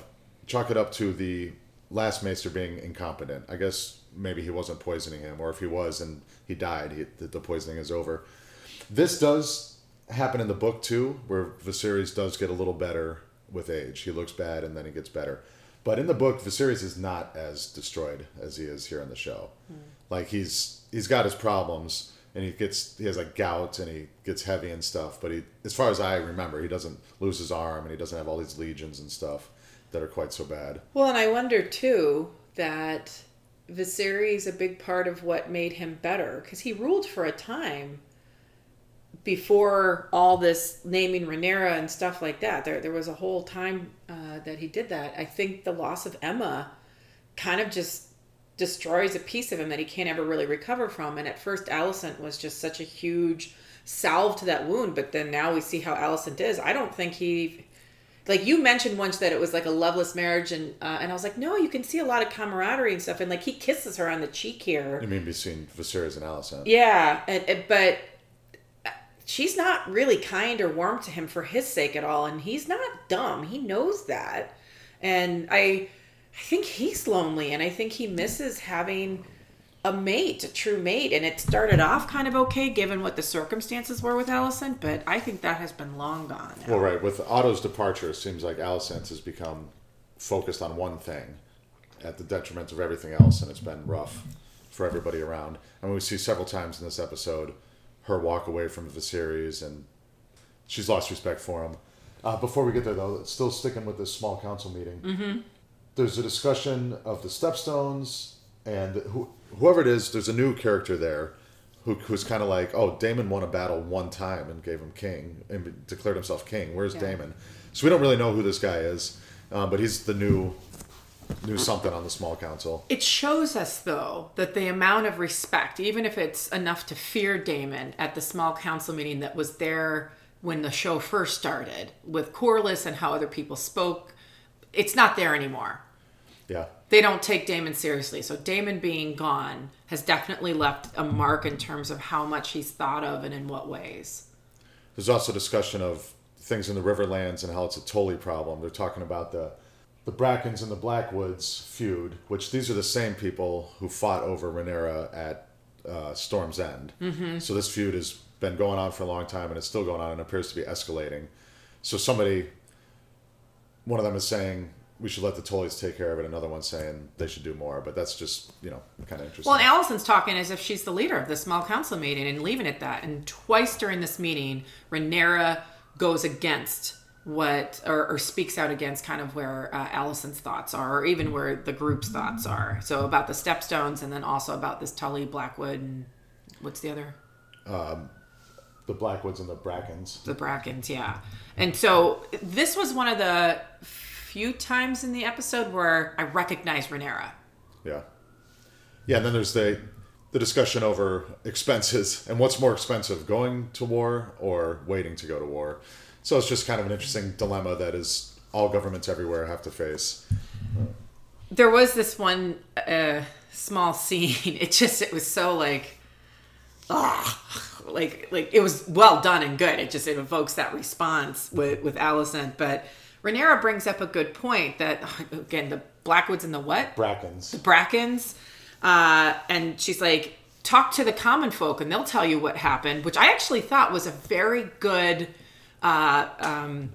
chalk it up to the last Maester being incompetent. I guess maybe he wasn't poisoning him, or if he was and he died, he, the, the poisoning is over. This does happen in the book too, where Viserys does get a little better with age. He looks bad and then he gets better. But in the book, Viserys is not as destroyed as he is here in the show. Hmm. Like he's he's got his problems and he gets he has like gout and he gets heavy and stuff. But he, as far as I remember, he doesn't lose his arm and he doesn't have all these legions and stuff that are quite so bad. Well, and I wonder too that Viserys a big part of what made him better because he ruled for a time before all this naming Rhaenyra and stuff like that. There, there was a whole time uh, that he did that. I think the loss of Aemma kind of just destroys a piece of him that he can't ever really recover from. And at first, Alicent was just such a huge salve to that wound, but then now we see how Alicent is. I don't think he like you mentioned once that it was like a loveless marriage and uh, and I was like no you can see a lot of camaraderie and stuff and like he kisses her on the cheek here I mean, between Viserys and Alicent. yeah and, and- but she's not really kind or warm to him for his sake at all and he's not dumb he knows that and I I think he's lonely and I think he misses having a mate, a true mate. And it started off kind of okay given what the circumstances were with Alicent, but I think that has been long gone. now. Well, right. With Otto's departure, it seems like Alicent has become focused on one thing at the detriment of everything else, and it's been rough for everybody around. And we see several times in this episode her walk away from Viserys, and she's lost respect for him. Uh, before we get there, though, still sticking with this small council meeting, mm-hmm. there's a discussion of the stepstones, and who, whoever it is, there's a new character there who, who's kind of like, oh, Daemon won a battle one time and gave him king and declared himself king. Where's Yeah. Daemon? So we don't really know who this guy is, um, but he's the new new something on the small council. It shows us, though, that the amount of respect, even if it's enough to fear Daemon at the small council meeting that was there when the show first started with Corlys and how other people spoke, it's not there anymore. Yeah, They don't take Daemon seriously. So Daemon being gone has definitely left a mark in terms of how much he's thought of and in what ways. there's also discussion of things in the Riverlands and how it's a Tully problem. They're talking about the the Brackens and the Blackwoods feud, which these are the same people who fought over Rhaenyra at uh, Storm's End. Mm-hmm. So this feud has been going on for a long time and it's still going on and appears to be escalating. So somebody, one of them is saying we should let the Tullys take care of it. Another one's saying they should do more. But that's just you know kind of interesting. Well, and Alicent's talking as if she's the leader of the small council meeting and leaving it that. And twice during this meeting, Rhaenyra goes against what or, or speaks out against kind of where uh, Alicent's thoughts are, or even where the group's thoughts are. So about the stepstones, and then also about this Tully Blackwood and what's the other? the Blackwoods and the Brackens. The Brackens, yeah. And so this was one of the few times in the episode where I recognized Rhaenyra. Yeah. Yeah, and then there's the the discussion over expenses and what's more expensive, going to war or waiting to go to war. So it's just kind of an interesting dilemma that is all governments everywhere have to face. there was this one uh, small scene. It just it was so like, ah, like like it was well done and good. It just it evokes that response with with Alicent. But Rhaenyra brings up a good point that again the Blackwoods and the what Brackens. the Brackens, uh, and she's like, talk to the common folk and they'll tell you what happened, which I actually thought was a very good. Uh, um,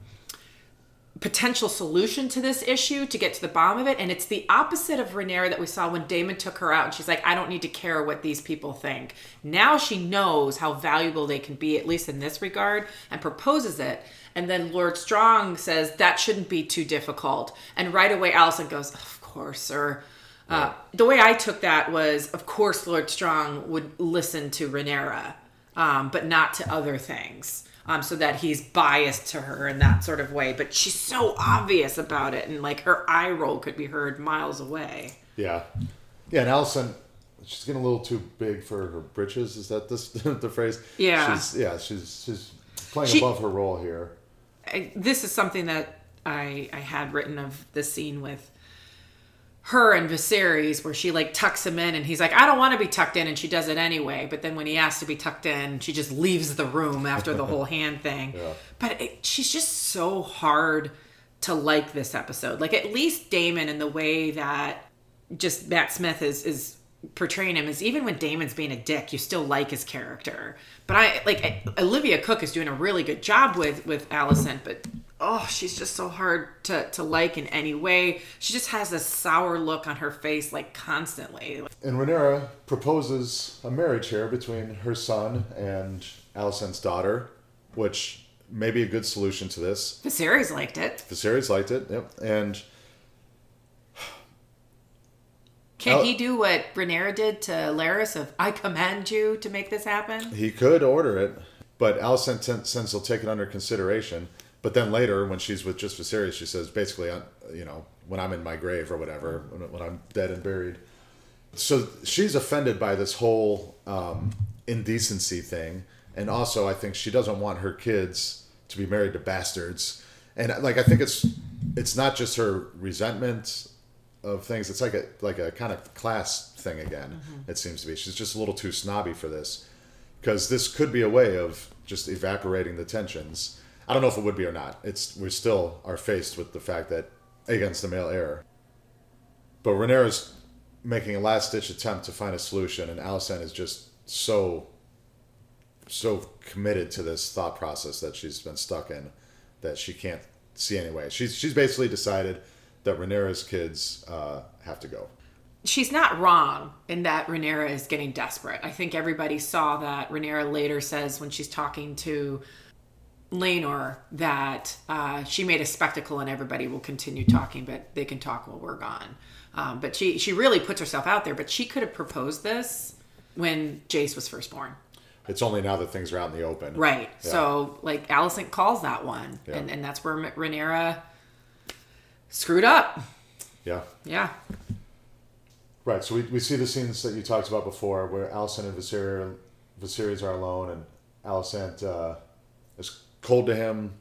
potential solution to this issue to get to the bottom of it. And it's the opposite of Rhaenyra that we saw when Daemon took her out and she's like, I don't need to care what these people think. Now she knows how valuable they can be, at least in this regard, and proposes it. And then Lord Strong says that shouldn't be too difficult. And right away, Alicent goes, Of course, sir. Uh, the way I took that was, of course, Lord Strong would listen to Rhaenyra, um, but not to other things um, so that he's biased to her in that sort of way. But she's so obvious about it, and like her eye roll could be heard miles away. Yeah. Yeah, and Alicent, she's getting a little too big for her britches. Is that this the phrase? Yeah. She's, yeah, she's she's playing She- above her role here. I, this is something that I I had written of the scene with her and Viserys where she like tucks him in and he's like, I don't want to be tucked in and she does it anyway. But then when he asks to be tucked in, she just leaves the room after the whole hand thing. Yeah. But it, she's just so hard to like this episode. Like at least Daemon in the way that just Matt Smith is is portraying him is even when Daemon's being a dick, you still like his character. But I like Olivia Cooke is doing a really good job with with Alicent, but oh, she's just so hard to to like in any way. She just has a sour look on her face like constantly. And Rhaenyra proposes a marriage here between her son and Alicent's daughter, which may be a good solution to this. Viserys liked it. Viserys liked it, yep. And Can he do what Rhaenyra did to Larys of I command you to make this happen? he could order it, but Alicent since he'll take it under consideration. But then later, when she's with just Viserys, she says basically, you know, when I'm in my grave or whatever, when, when I'm dead and buried. So she's offended by this whole um, indecency thing, and also I think she doesn't want her kids to be married to bastards. And like I think it's it's not just her resentment of things; it's like a like a kind of class thing again. It seems to be. She's just a little too snobby for this because this could be a way of just evaporating the tensions. I don't know if it would be or not. It's we still are faced with the fact that against the male heir. But Rhaenyra's making a last ditch attempt to find a solution, and Alicent is just so so committed to this thought process that she's been stuck in that she can't see any way. She's she's basically decided that Rhaenyra's kids uh, have to go. she's not wrong in that Rhaenyra is getting desperate. I think everybody saw that. Rhaenyra later says when she's talking to Laenor that uh, she made a spectacle and everybody will continue talking, but they can talk while we're gone. Um, but she she really puts herself out there. But she could have proposed this when Jace was first born. It's only now that things are out in the open. Right. Yeah. So like Alicent calls that one, Yeah. and and that's where Rhaenyra screwed up. Yeah. Yeah. Right. So we, we see the scenes that you talked about before, where Alicent and Viserys, Viserys are alone, and Alicent uh, is cold to him.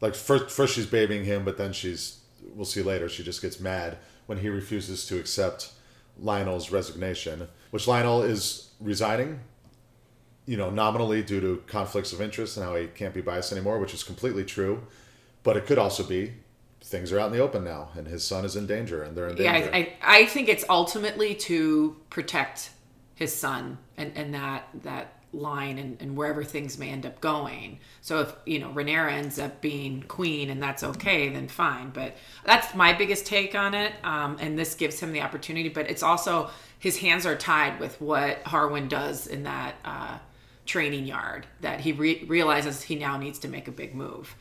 Like first, first she's babying him, but then she's we'll see later. She just gets mad when he refuses to accept Lionel's resignation, which Lionel is resigning. You know, nominally due to conflicts of interest and how he can't be biased anymore, which is completely true. But it could also be things are out in the open now, and his son is in danger, and they're in yeah, danger. I, I, I think it's ultimately to protect his son and, and that that line and, and wherever things may end up going. So if you know Rhaenyra ends up being queen and that's okay, then fine. But that's my biggest take on it. Um, and this gives him the opportunity, but it's also his hands are tied with what Harwin does in that uh, training yard. That he re- realizes he now needs to make a big move.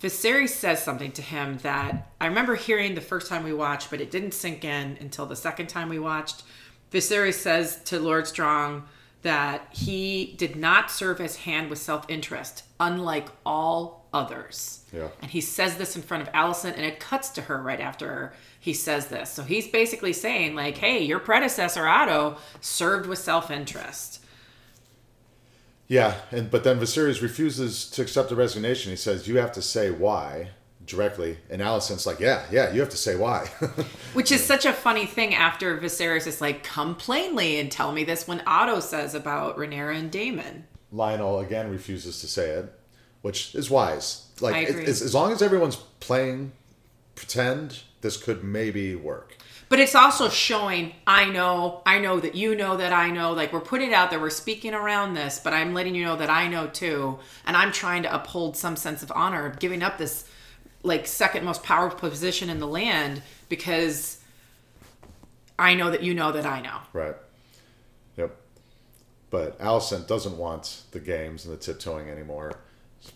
Viserys says something to him that I remember hearing the first time we watched, but it didn't sink in until the second time we watched. Viserys says to Lord Strong that he did not serve his hand with self interest, unlike all others. Yeah. And he says this in front of Alicent, and it cuts to her right after he says this. So he's basically saying, like, hey, your predecessor, Otto, served with self interest. Yeah, and but then Viserys refuses to accept the resignation. He says, "You have to say why directly." And Alicent's like, "Yeah, yeah, you have to say why." Which is such a funny thing after Viserys is like, come plainly and tell me this when Otto says about Rhaenyra and Daemon. Lyonel again refuses to say it, which is wise. Like, I it- agree. as, as long as everyone's playing pretend, this could maybe work. But it's also showing, I know, I know that you know that I know. Like, we're putting it out there, we're speaking around this, but I'm letting you know that I know too. And I'm trying to uphold some sense of honor of giving up this, like, second most powerful position in the land because I know that you know that I know. Right. Yep. But Alicent doesn't want the games and the tiptoeing anymore.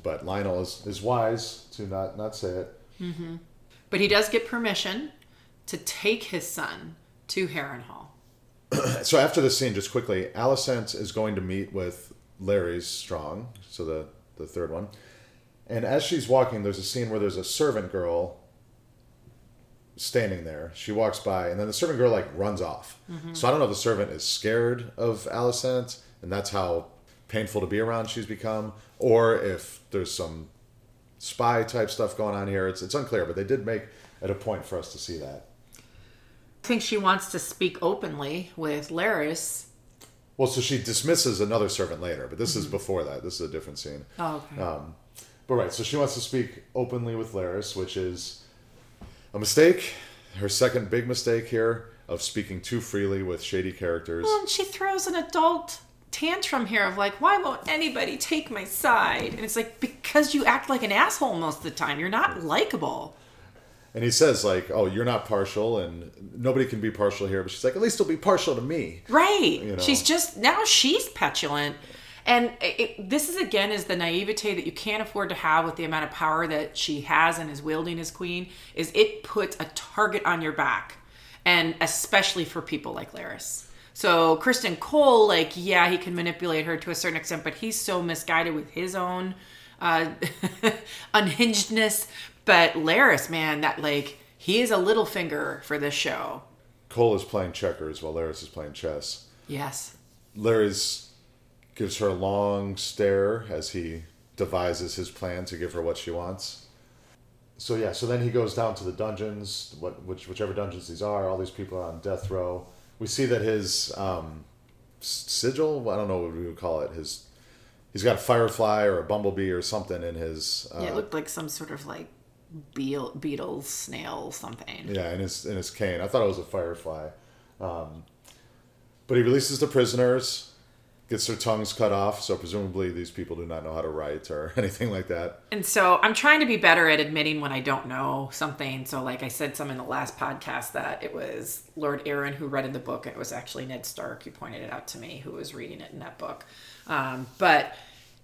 But Lyonel is, is wise to not, not say it. Mm-hmm. But he does get permission to take his son to Harrenhal. So after this scene, just quickly, Alicent is going to meet with Larys Strong, so the the third one. And as she's walking, there's a scene where there's a servant girl standing there. She walks by, and then the servant girl like runs off. So I don't know if the servant is scared of Alicent, and that's how painful to be around she's become, or if there's some spy type stuff going on here. It's it's unclear, but they did make it a point for us to see that. I think she wants to speak openly with Larys. Well, so she dismisses another servant later, but this is before that. This is a different scene. Oh, okay. Um, but right, so she wants to speak openly with Larys, which is a mistake. Her second big mistake here of speaking too freely with shady characters. Well, and she throws an adult tantrum here of like, why won't anybody take my side? And it's like, because you act like an asshole most of the time. You're not likable. And he says like, "Oh, you're not partial, and nobody can be partial here." But she's like, "At least he'll be partial to me." Right. know. She's just, now she's petulant. And it, this is again is the naivete that you can't afford to have with the amount of power that she has and is wielding as queen. Is it puts a target on your back, and especially for people like Larys. So Criston Cole, like, yeah, he can manipulate her to a certain extent, but he's so misguided with his own uh, unhingedness. But Larys, man, that like he is a Littlefinger for this show. Cole is playing checkers while Larys is playing chess. Yes. Larys gives her a long stare as he devises his plan to give her what she wants. So yeah, so then he goes down to the dungeons, what which whichever dungeons these are. All these people are on death row. We see that his um, sigil, I don't know what we would call it. His he's got a firefly or a bumblebee or something in his uh, Yeah, it looked like some sort of like beetle, beetle snail, something. Yeah, in his in his cane. I thought it was a firefly. Um, but he releases the prisoners, gets their tongues cut off. So presumably these people do not know how to write or anything like that. And so I'm trying to be better at admitting when I don't know something. So, like I said, some in the last podcast that it was Lord Arryn who read in the book, it was actually Ned Stark who pointed it out to me, who was reading it in that book. Um, but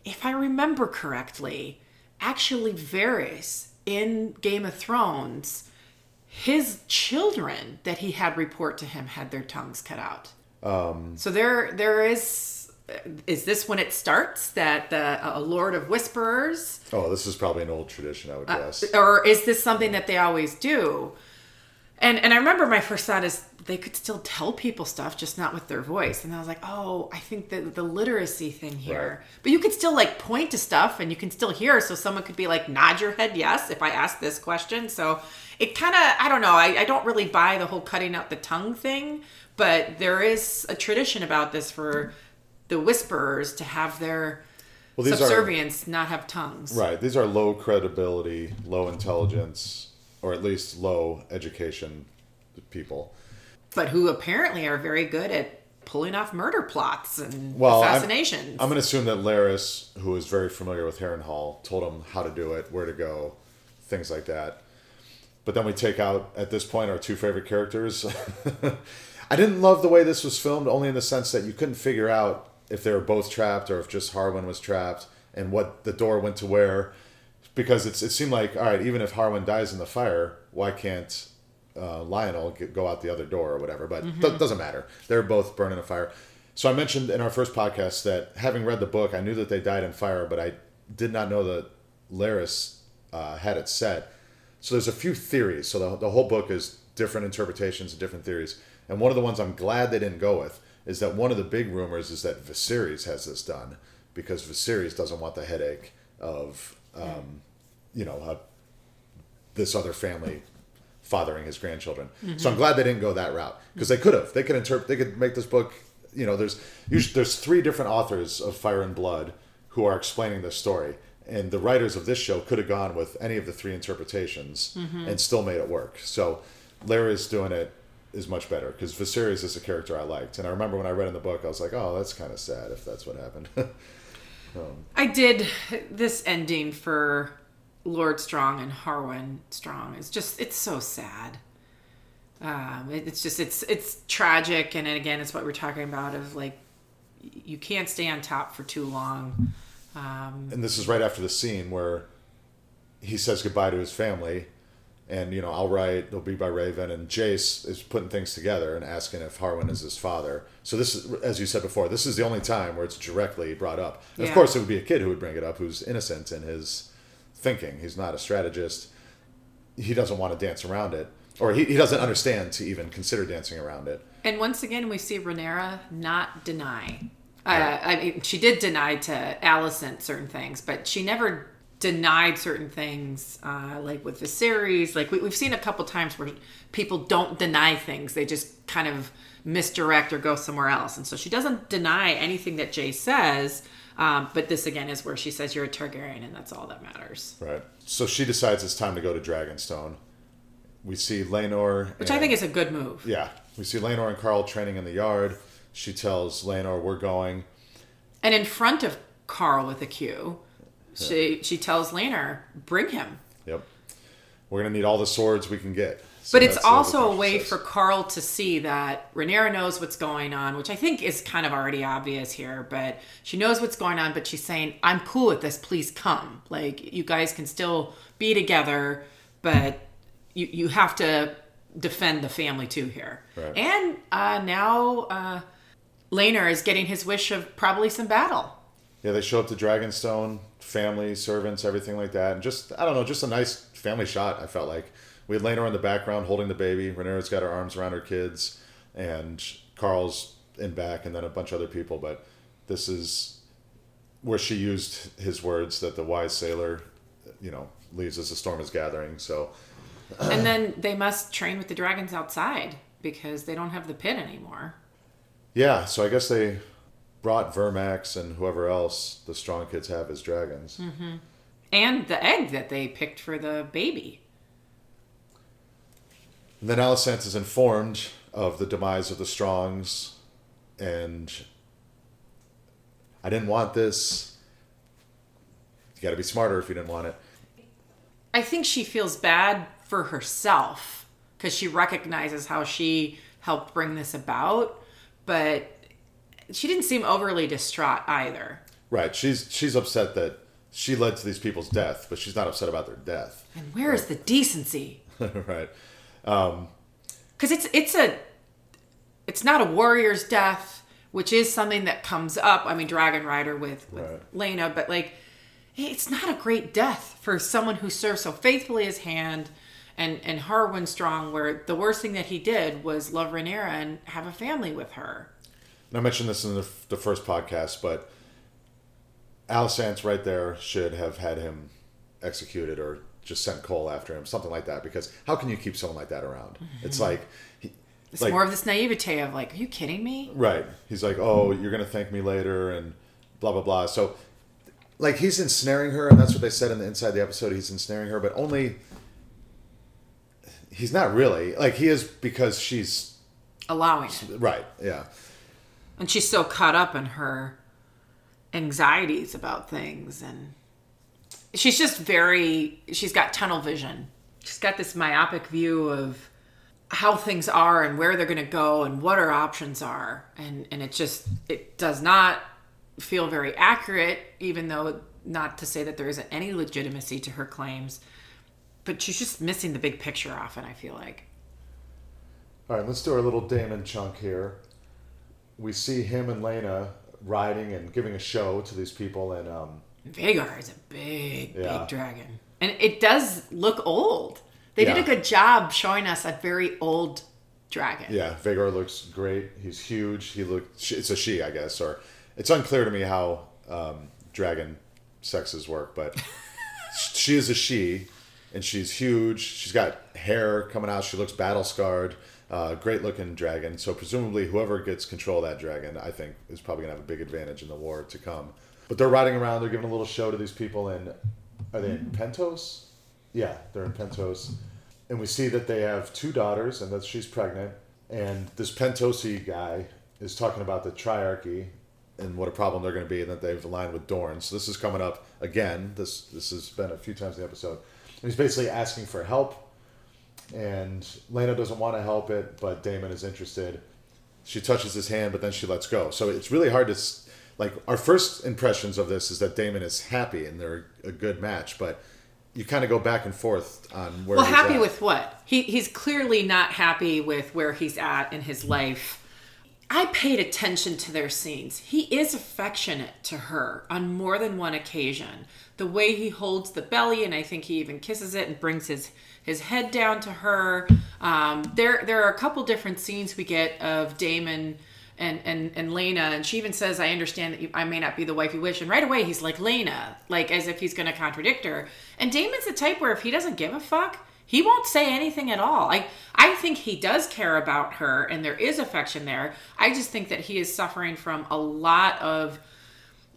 if I remember correctly, actually, Varys in Game of Thrones, his children that he had report to him had their tongues cut out. Um, so there, there is. Is this when it starts that the a Lord of Whisperers Oh, this is probably an old tradition, I would uh, guess. or is this something that they always do? And and I remember my first thought is they could still tell people stuff, just not with their voice. And I was like, oh, I think that the literacy thing here. Right. But you could still like point to stuff, and you can still hear. So someone could be like, nod your head yes if I ask this question. So it kind of I don't know. I, I don't really buy the whole cutting out the tongue thing, but there is a tradition about this for the whisperers to have their Well, these are subservience not have tongues. right. These are low credibility, low intelligence, or at least low education people. but who apparently are very good at pulling off murder plots and Well, I'm- assassinations. I'm going to assume that Larys, who is very familiar with Harrenhal, told him how to do it, where to go, things like that. But then we take out at this point our two favorite characters. I didn't love the way this was filmed, only in the sense that you couldn't figure out if they were both trapped or if just Harwin was trapped and what the door went to where. Because it's, it seemed like, all right, even if Harwin dies in the fire, why can't uh, Lyonel get, go out the other door or whatever? But it doesn't matter. They're both burning a fire. So I mentioned in our first podcast that having read the book, I knew that they died in fire, but I did not know that Larys uh, had it set. So there's a few theories. So the, the whole book is different interpretations and different theories. And one of the ones I'm glad they didn't go with is that one of the big rumors is that Viserys has this done because Viserys doesn't want the headache of, um, you know, uh, this other family fathering his grandchildren. So I'm glad they didn't go that route because they could have. They could interpret. They could make this book. You know, there's usually, there's three different authors of Fire and Blood who are explaining this story, and the writers of this show could have gone with any of the three interpretations and still made it work. So Larys doing it is much better because Viserys is a character I liked, and I remember when I read in the book, I was like, oh, that's kind of sad if that's what happened. I did this ending for Lord Strong and Harwin Strong. It's just it's so sad. Um, it- it's just it's it's tragic, and again, it's what we're talking about of like you can't stay on top for too long. Um, and this is right after the scene where he says goodbye to his family and you know i'll write they'll be by raven and jace is putting things together and asking if harwin is his father. So this is as you said before this is the only time where it's directly brought up. And of course it would be a kid who would bring it up who's innocent in his thinking. He's not a strategist. He doesn't want to dance around it or he, he doesn't understand to even consider dancing around it. And once again, we see Rhaenyra not deny. Uh, I mean, she did deny to Alicent certain things, but she never denied certain things, uh, like with Viserys. Like we, we've seen a couple times where people don't deny things; they just kind of misdirect or go somewhere else. And so she doesn't deny anything that Jay says. Um, but this again is where she says you're a Targaryen, and that's all that matters. Right. So she decides it's time to go to Dragonstone. We see Laenor, Which I think is a good move. yeah. We see Laenor and Qarl training in the yard. She tells Laenor, "We're going." And in front of Qarl with a Q, she she tells Laenor, bring him. Yep. We're gonna need all the swords we can get. So But it's that's the other also a way says. for Qarl to see that Rhaenyra knows what's going on, which I think is kind of already obvious here. But she knows what's going on, but she's saying, "I'm cool with this. Please come. Like you guys can still be together, but you you have to defend the family too here." Right. And uh, now uh, Laenor is getting his wish of probably some battle. Yeah, they show up to Dragonstone, family, servants, everything like that, and just I don't know, just a nice family shot. I felt like we had Laenor in the background holding the baby. Rhaenyra's got her arms around her kids, and Qarl's in back, and then a bunch of other people. But this is where she used his words that the wise sailor, you know, leaves as the storm is gathering. So and then they must train with the dragons outside because they don't have the pit anymore. yeah, so I guess they brought Vermax and whoever else the strong kids have as dragons. Mm-hmm. And the egg that they picked for the baby. And then Alicent is informed of the demise of the Strongs, and I didn't want this. You got to be smarter if you didn't want it. I think she feels bad for herself because she recognizes how she helped bring this about, but she didn't seem overly distraught either. Right? She's she's upset that she led to these people's death, but she's not upset about their death. And where is the decency? right? Um, because it's it's a it's not a warrior's death, which is something that comes up. I mean, Dragon Rider with with Right. Laena, but like it's not a great death for someone who served so faithfully his hand. And, and Harwin Strong, where the worst thing that he did was love Rhaenyra and have a family with her. I mentioned this in the, the first podcast, but Alicent's right there should have had him executed or just sent Cole after him, something like that. Because how can you keep someone like that around? It's mm-hmm. like, he, It's like more of this naivete of like, are you kidding me? right. He's like, oh, you're gonna thank me later, and blah blah blah. So, like, he's ensnaring her, and that's what they said in the inside the episode. He's ensnaring her, but only. He's not really like he is because she's Allowing it. right. Yeah. And she's so caught up in her anxieties about things and she's just very she's got tunnel vision. She's got this myopic view of how things are and where they're going to go and what her options are and and it just it does not feel very accurate even though not to say that there isn't any legitimacy to her claims but she's just missing the big picture often i feel like All right, let's do our little Daemon chunk here. We see him and Laena riding and giving a show to these people, and um, Vhagar is a big, Yeah. big dragon. And it does look old. They did a good job showing us a very old dragon. yeah, Vhagar looks great. He's huge. He looks. It's a she, I guess, or it's unclear to me how um, dragon sexes work, but she is a she, and she's huge. She's got hair coming out. She looks battle scarred. Uh, great looking dragon. So presumably, whoever gets control of that dragon, I think, is probably gonna have a big advantage in the war to come. But they're riding around. They're giving a little show to these people. And are they in Pentos? Yeah, they're in Pentos. And we see that they have two daughters, and that she's pregnant. And this Pentosi guy is talking about the triarchy and what a problem they're going to be, and that they've aligned with Dorne. So this is coming up again. This this has been a few times in the episode. And he's basically asking for help, and Laena doesn't want to help it, but Daemon is interested. She touches his hand, but then she lets go. So it's really hard to like. Our first impressions of this is that Daemon is happy and they're a good match, but you kind of go back and forth on where. Well, happy at. with what? He he's clearly not happy with where he's at in his life. I paid attention to their scenes. He is affectionate to her on more than one occasion. The way he holds the belly, and I think he even kisses it and brings his his head down to her. Um, there there are a couple different scenes we get of Daemon and and and Laena, and she even says, "I understand that you, I may not be the wife you wish." And right away, he's like, "Laena," like as if he's going to contradict her. And Daemon's the type where if he doesn't give a fuck, he won't say anything at all. I I think he does care about her, and there is affection there. I just think that he is suffering from a lot of.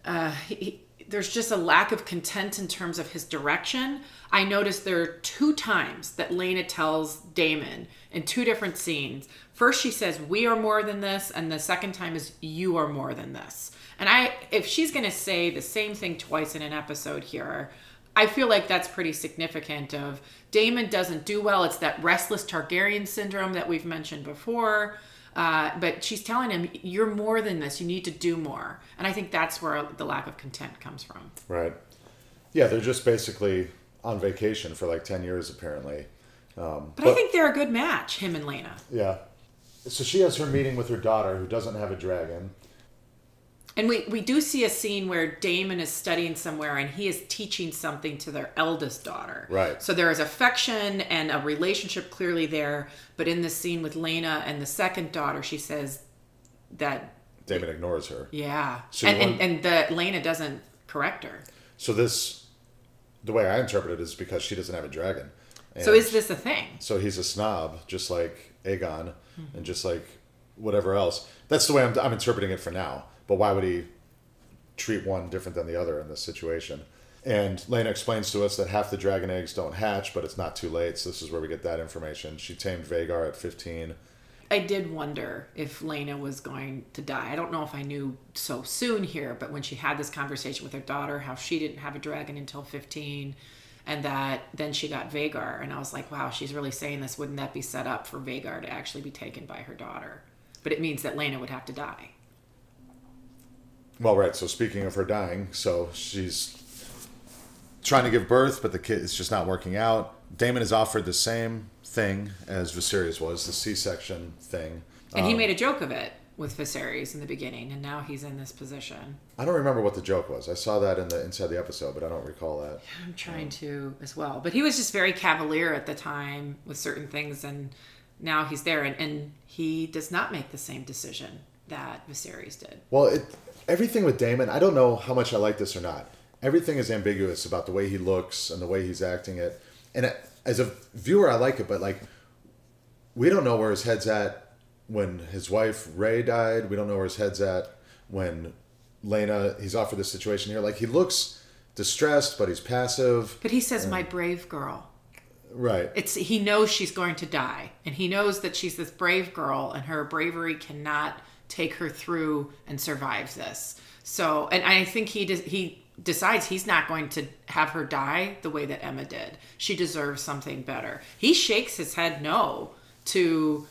Uh, he, there's just a lack of content in terms of his direction. I noticed there are two times that Laena tells Daemon in two different scenes. First, she says, "We are more than this," and the second time is, "You are more than this." And I, if she's going to say the same thing twice in an episode here, I feel like that's pretty significant. Of Daemon doesn't do well. It's that restless Targaryen syndrome that we've mentioned before. Uh, but she's telling him, "You're more than this. You need to do more." And I think that's where the lack of content comes from. Right. Yeah, they're just basically on vacation for like ten years, apparently. Um, but, but I think they're a good match, him and Laena. Yeah. So she has her meeting with her daughter, who doesn't have a dragon. And we, we do see a scene where Daemon is studying somewhere and he is teaching something to their eldest daughter. Right. So there is affection and a relationship clearly there. But in the scene with Laena and the second daughter, she says that Daemon ignores her. Yeah. So and, and, and the Laena doesn't correct her. So this, the way I interpret it is because she doesn't have a dragon. And so is this a thing? So he's a snob, just like Aegon, mm-hmm. and just like whatever else. That's the way I'm, I'm interpreting it for now. But why would he treat one different than the other in this situation? And Laena explains to us that half the dragon eggs don't hatch, but it's not too late. So this is where we get that information. She tamed Vhagar at 15. I did wonder if Laena was going to die. I don't know if I knew so soon here, but when she had this conversation with her daughter, how she didn't have a dragon until 15, and that then she got Vhagar, and I was like, wow, she's really saying this. Wouldn't that be set up for Vhagar to actually be taken by her daughter? But it means that Laena would have to die. Well, right. So speaking of her dying, so she's trying to give birth, but the kid is just not working out. Daemon is offered the same thing as Viserys was, the C-section thing, and um, he made a joke of it with Viserys in the beginning, and now he's in this position. I don't remember what the joke was. I saw that in the inside the episode, but I don't recall that. Yeah, I'm trying um, to as well, but he was just very cavalier at the time with certain things, and now he's there, and, and he does not make the same decision that Viserys did. Well, it everything with Daemon, I don't know how much I like this or not. Everything is ambiguous about the way he looks and the way he's acting it. And as a viewer, I like it, but like, we don't know where his head's at when his wife Rhea died. We don't know where his head's at when Laena. He's offered this situation here. Like he looks distressed, but he's passive. But he says, and, "My brave girl." Right. It's he knows she's going to die, and he knows that she's this brave girl, and her bravery cannot take her through and survive this. So, and I think he does. he decides he's not going to have her die the way that Aemma did. She deserves something better. He shakes his head no to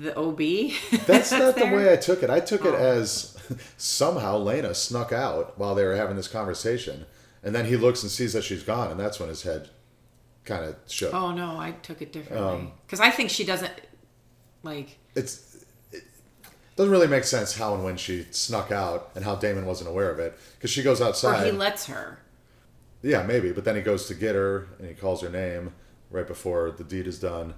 the OB. That's not the way I took it. I took oh. it as somehow Laena snuck out while they were having this conversation, and then he looks and sees that she's gone, and that's when his head kind of shook. Oh no, I took it differently because um, I think she doesn't like. It's doesn't really make sense how and when she snuck out and how Daemon wasn't aware of it because she goes outside. Or he lets her. Yeah, maybe, but then he goes to get her and he calls her name right before the deed is done.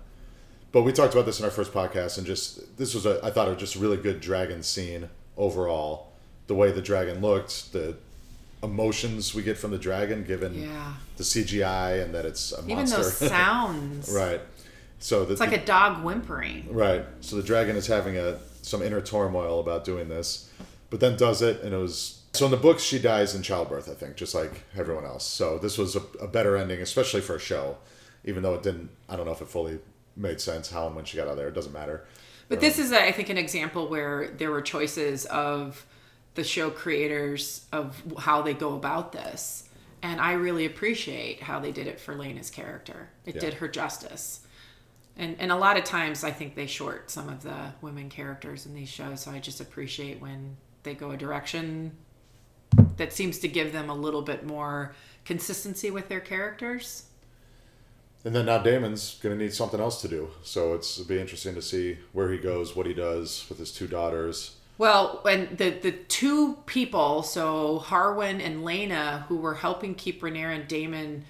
But we talked about this in our first podcast, and just this was a I thought it was just a really good dragon scene overall. The way the dragon looked, the emotions we get from the dragon, given yeah. the CGI and that it's a monster. Even those sounds, right? So the, it's like the, a dog whimpering, right? So the dragon is having a some inner turmoil about doing this, but then does it, and it was so in the books she dies in childbirth, I think, just like everyone else. So this was a, a better ending, especially for a show, even though it didn't. I don't know if it fully made sense how and when she got out there. It doesn't matter. But this is, I think, an example where there were choices of the show creators of how they go about this. And I really appreciate how they did it for Laena's character. It yeah. did her justice and and a lot of times I think they short some of the women characters in these shows. So I just appreciate when they go a direction that seems to give them a little bit more consistency with their characters. And then now Daemon's going to need something else to do. So it's it'll be interesting to see where he goes, what he does with his two daughters. Well, and the the two people, so Harwin and Laena, who were helping keep Rhaenyra and Daemon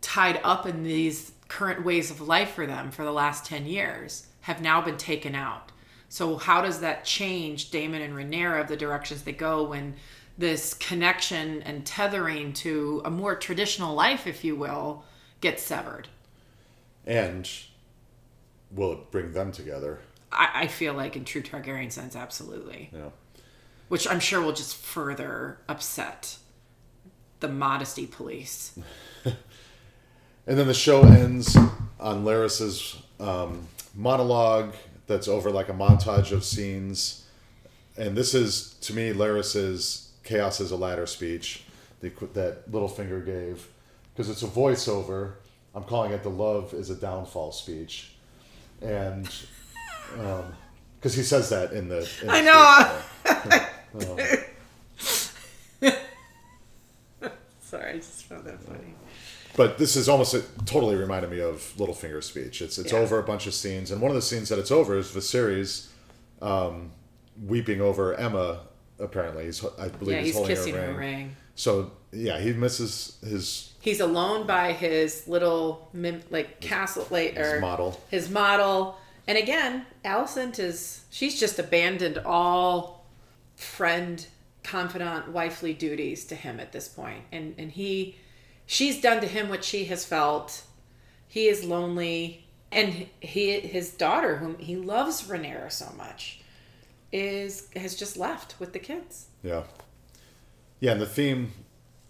tied up in these current ways of life for them for the last 10 years have now been taken out. So how does that change Daemon and Rhaenyra of the directions they go when this connection and tethering to a more traditional life, if you will, gets severed? And will it bring them together? I, I feel like in true Targaryen sense, absolutely. Yeah. Which I'm sure will just further upset the modesty police. And then the show ends on Larys's um, monologue that's over like a montage of scenes. And this is, to me, Larys's Chaos is a Ladder speech that Littlefinger gave. Because it's a voiceover. I'm calling it the Love is a Downfall speech. And because he says that in the. In the I know. speech. Sorry, I just found that funny. But this is almost it totally reminded me of Littlefinger's speech. It's it's Yeah. over a bunch of scenes, and one of the scenes that it's over is Viserys um, weeping over Aemma. Apparently, he's I believe Yeah, he's, he's holding kissing her her ring. ring. So yeah, he misses his He's alone by his little mim- like castle like or his model. his model. And again, Alicent is she's just abandoned all friend, confidant, wifely duties to him at this. And and he she's done to him what she has felt. He is lonely and he his daughter whom he loves Rhaenyra so much is has just left with the kids. Yeah, yeah, and the theme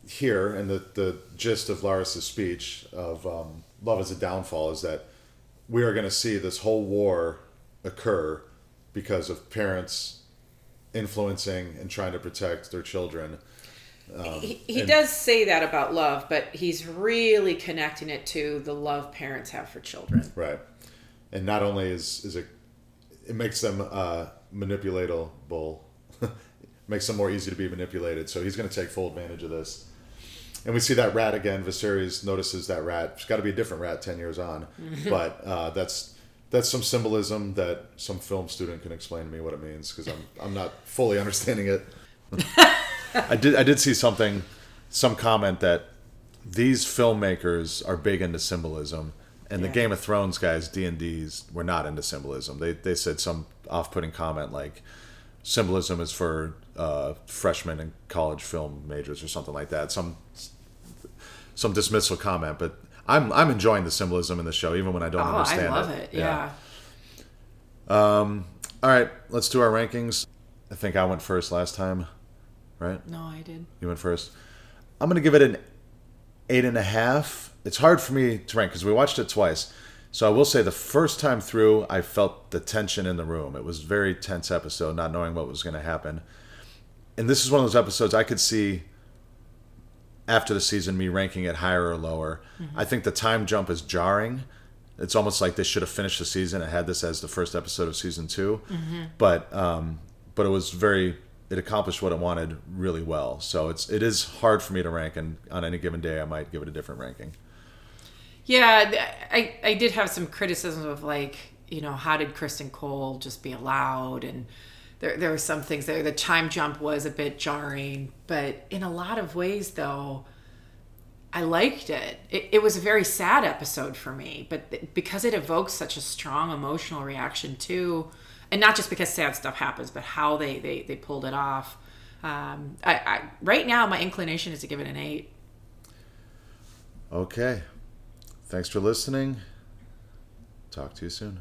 here and the the gist of Larys's speech of um, love is a downfall is that we are going to see this whole war occur because of parents influencing and trying to protect their children. He he and- does say that about love, but he's really connecting it to the love parents have for children. Right. And not only is is it it makes them uh, manipulatable, makes them more easy to be manipulated. So he's going to take full advantage of this. And we see that rat again. Viserys notices that rat. It's got to be a different rat ten years on, but uh, that's that's some symbolism that some film student can explain to me what it means because I'm I'm not fully understanding it. I did I did see something, some comment that these filmmakers are big into symbolism, and the Game of Thrones guys D and D's were not into symbolism. They they said some off putting comment like symbolism is for uh, freshmen and college film majors or something like that. Some some dismissal comment, but I'm I'm enjoying the symbolism in the show even when I don't Oh, I understand love it. Yeah. Um. All right, let's do our rankings. I think I went first last time, right? No, I did. You went first. I'm gonna give it an eight and a half. It's hard for me to rank because we watched it twice. So I will say the first time through, I felt the tension in the room. It was a very tense episode, not knowing what was going to happen. And this is one of those episodes I could see after the season me ranking it higher or lower. I think the time jump is jarring. It's almost like they should have finished the season and had this as the first episode of season 2 But um, but it was very it accomplished what it wanted really well. So it's it is hard for me to rank, and on any given day, I might give it a different ranking. Yeah, I I did have some criticisms of like you know how did Criston Cole just be allowed and there there were some things there. The time jump was a bit jarring, but in a lot of ways though. I liked it. it. It was a very sad episode for me, but because it evokes such a strong emotional reaction too, and not just because sad stuff happens, but how they they, they pulled it off. Um, I, I right now my inclination is to give it an eight. Okay. Thanks for listening. Talk to you soon.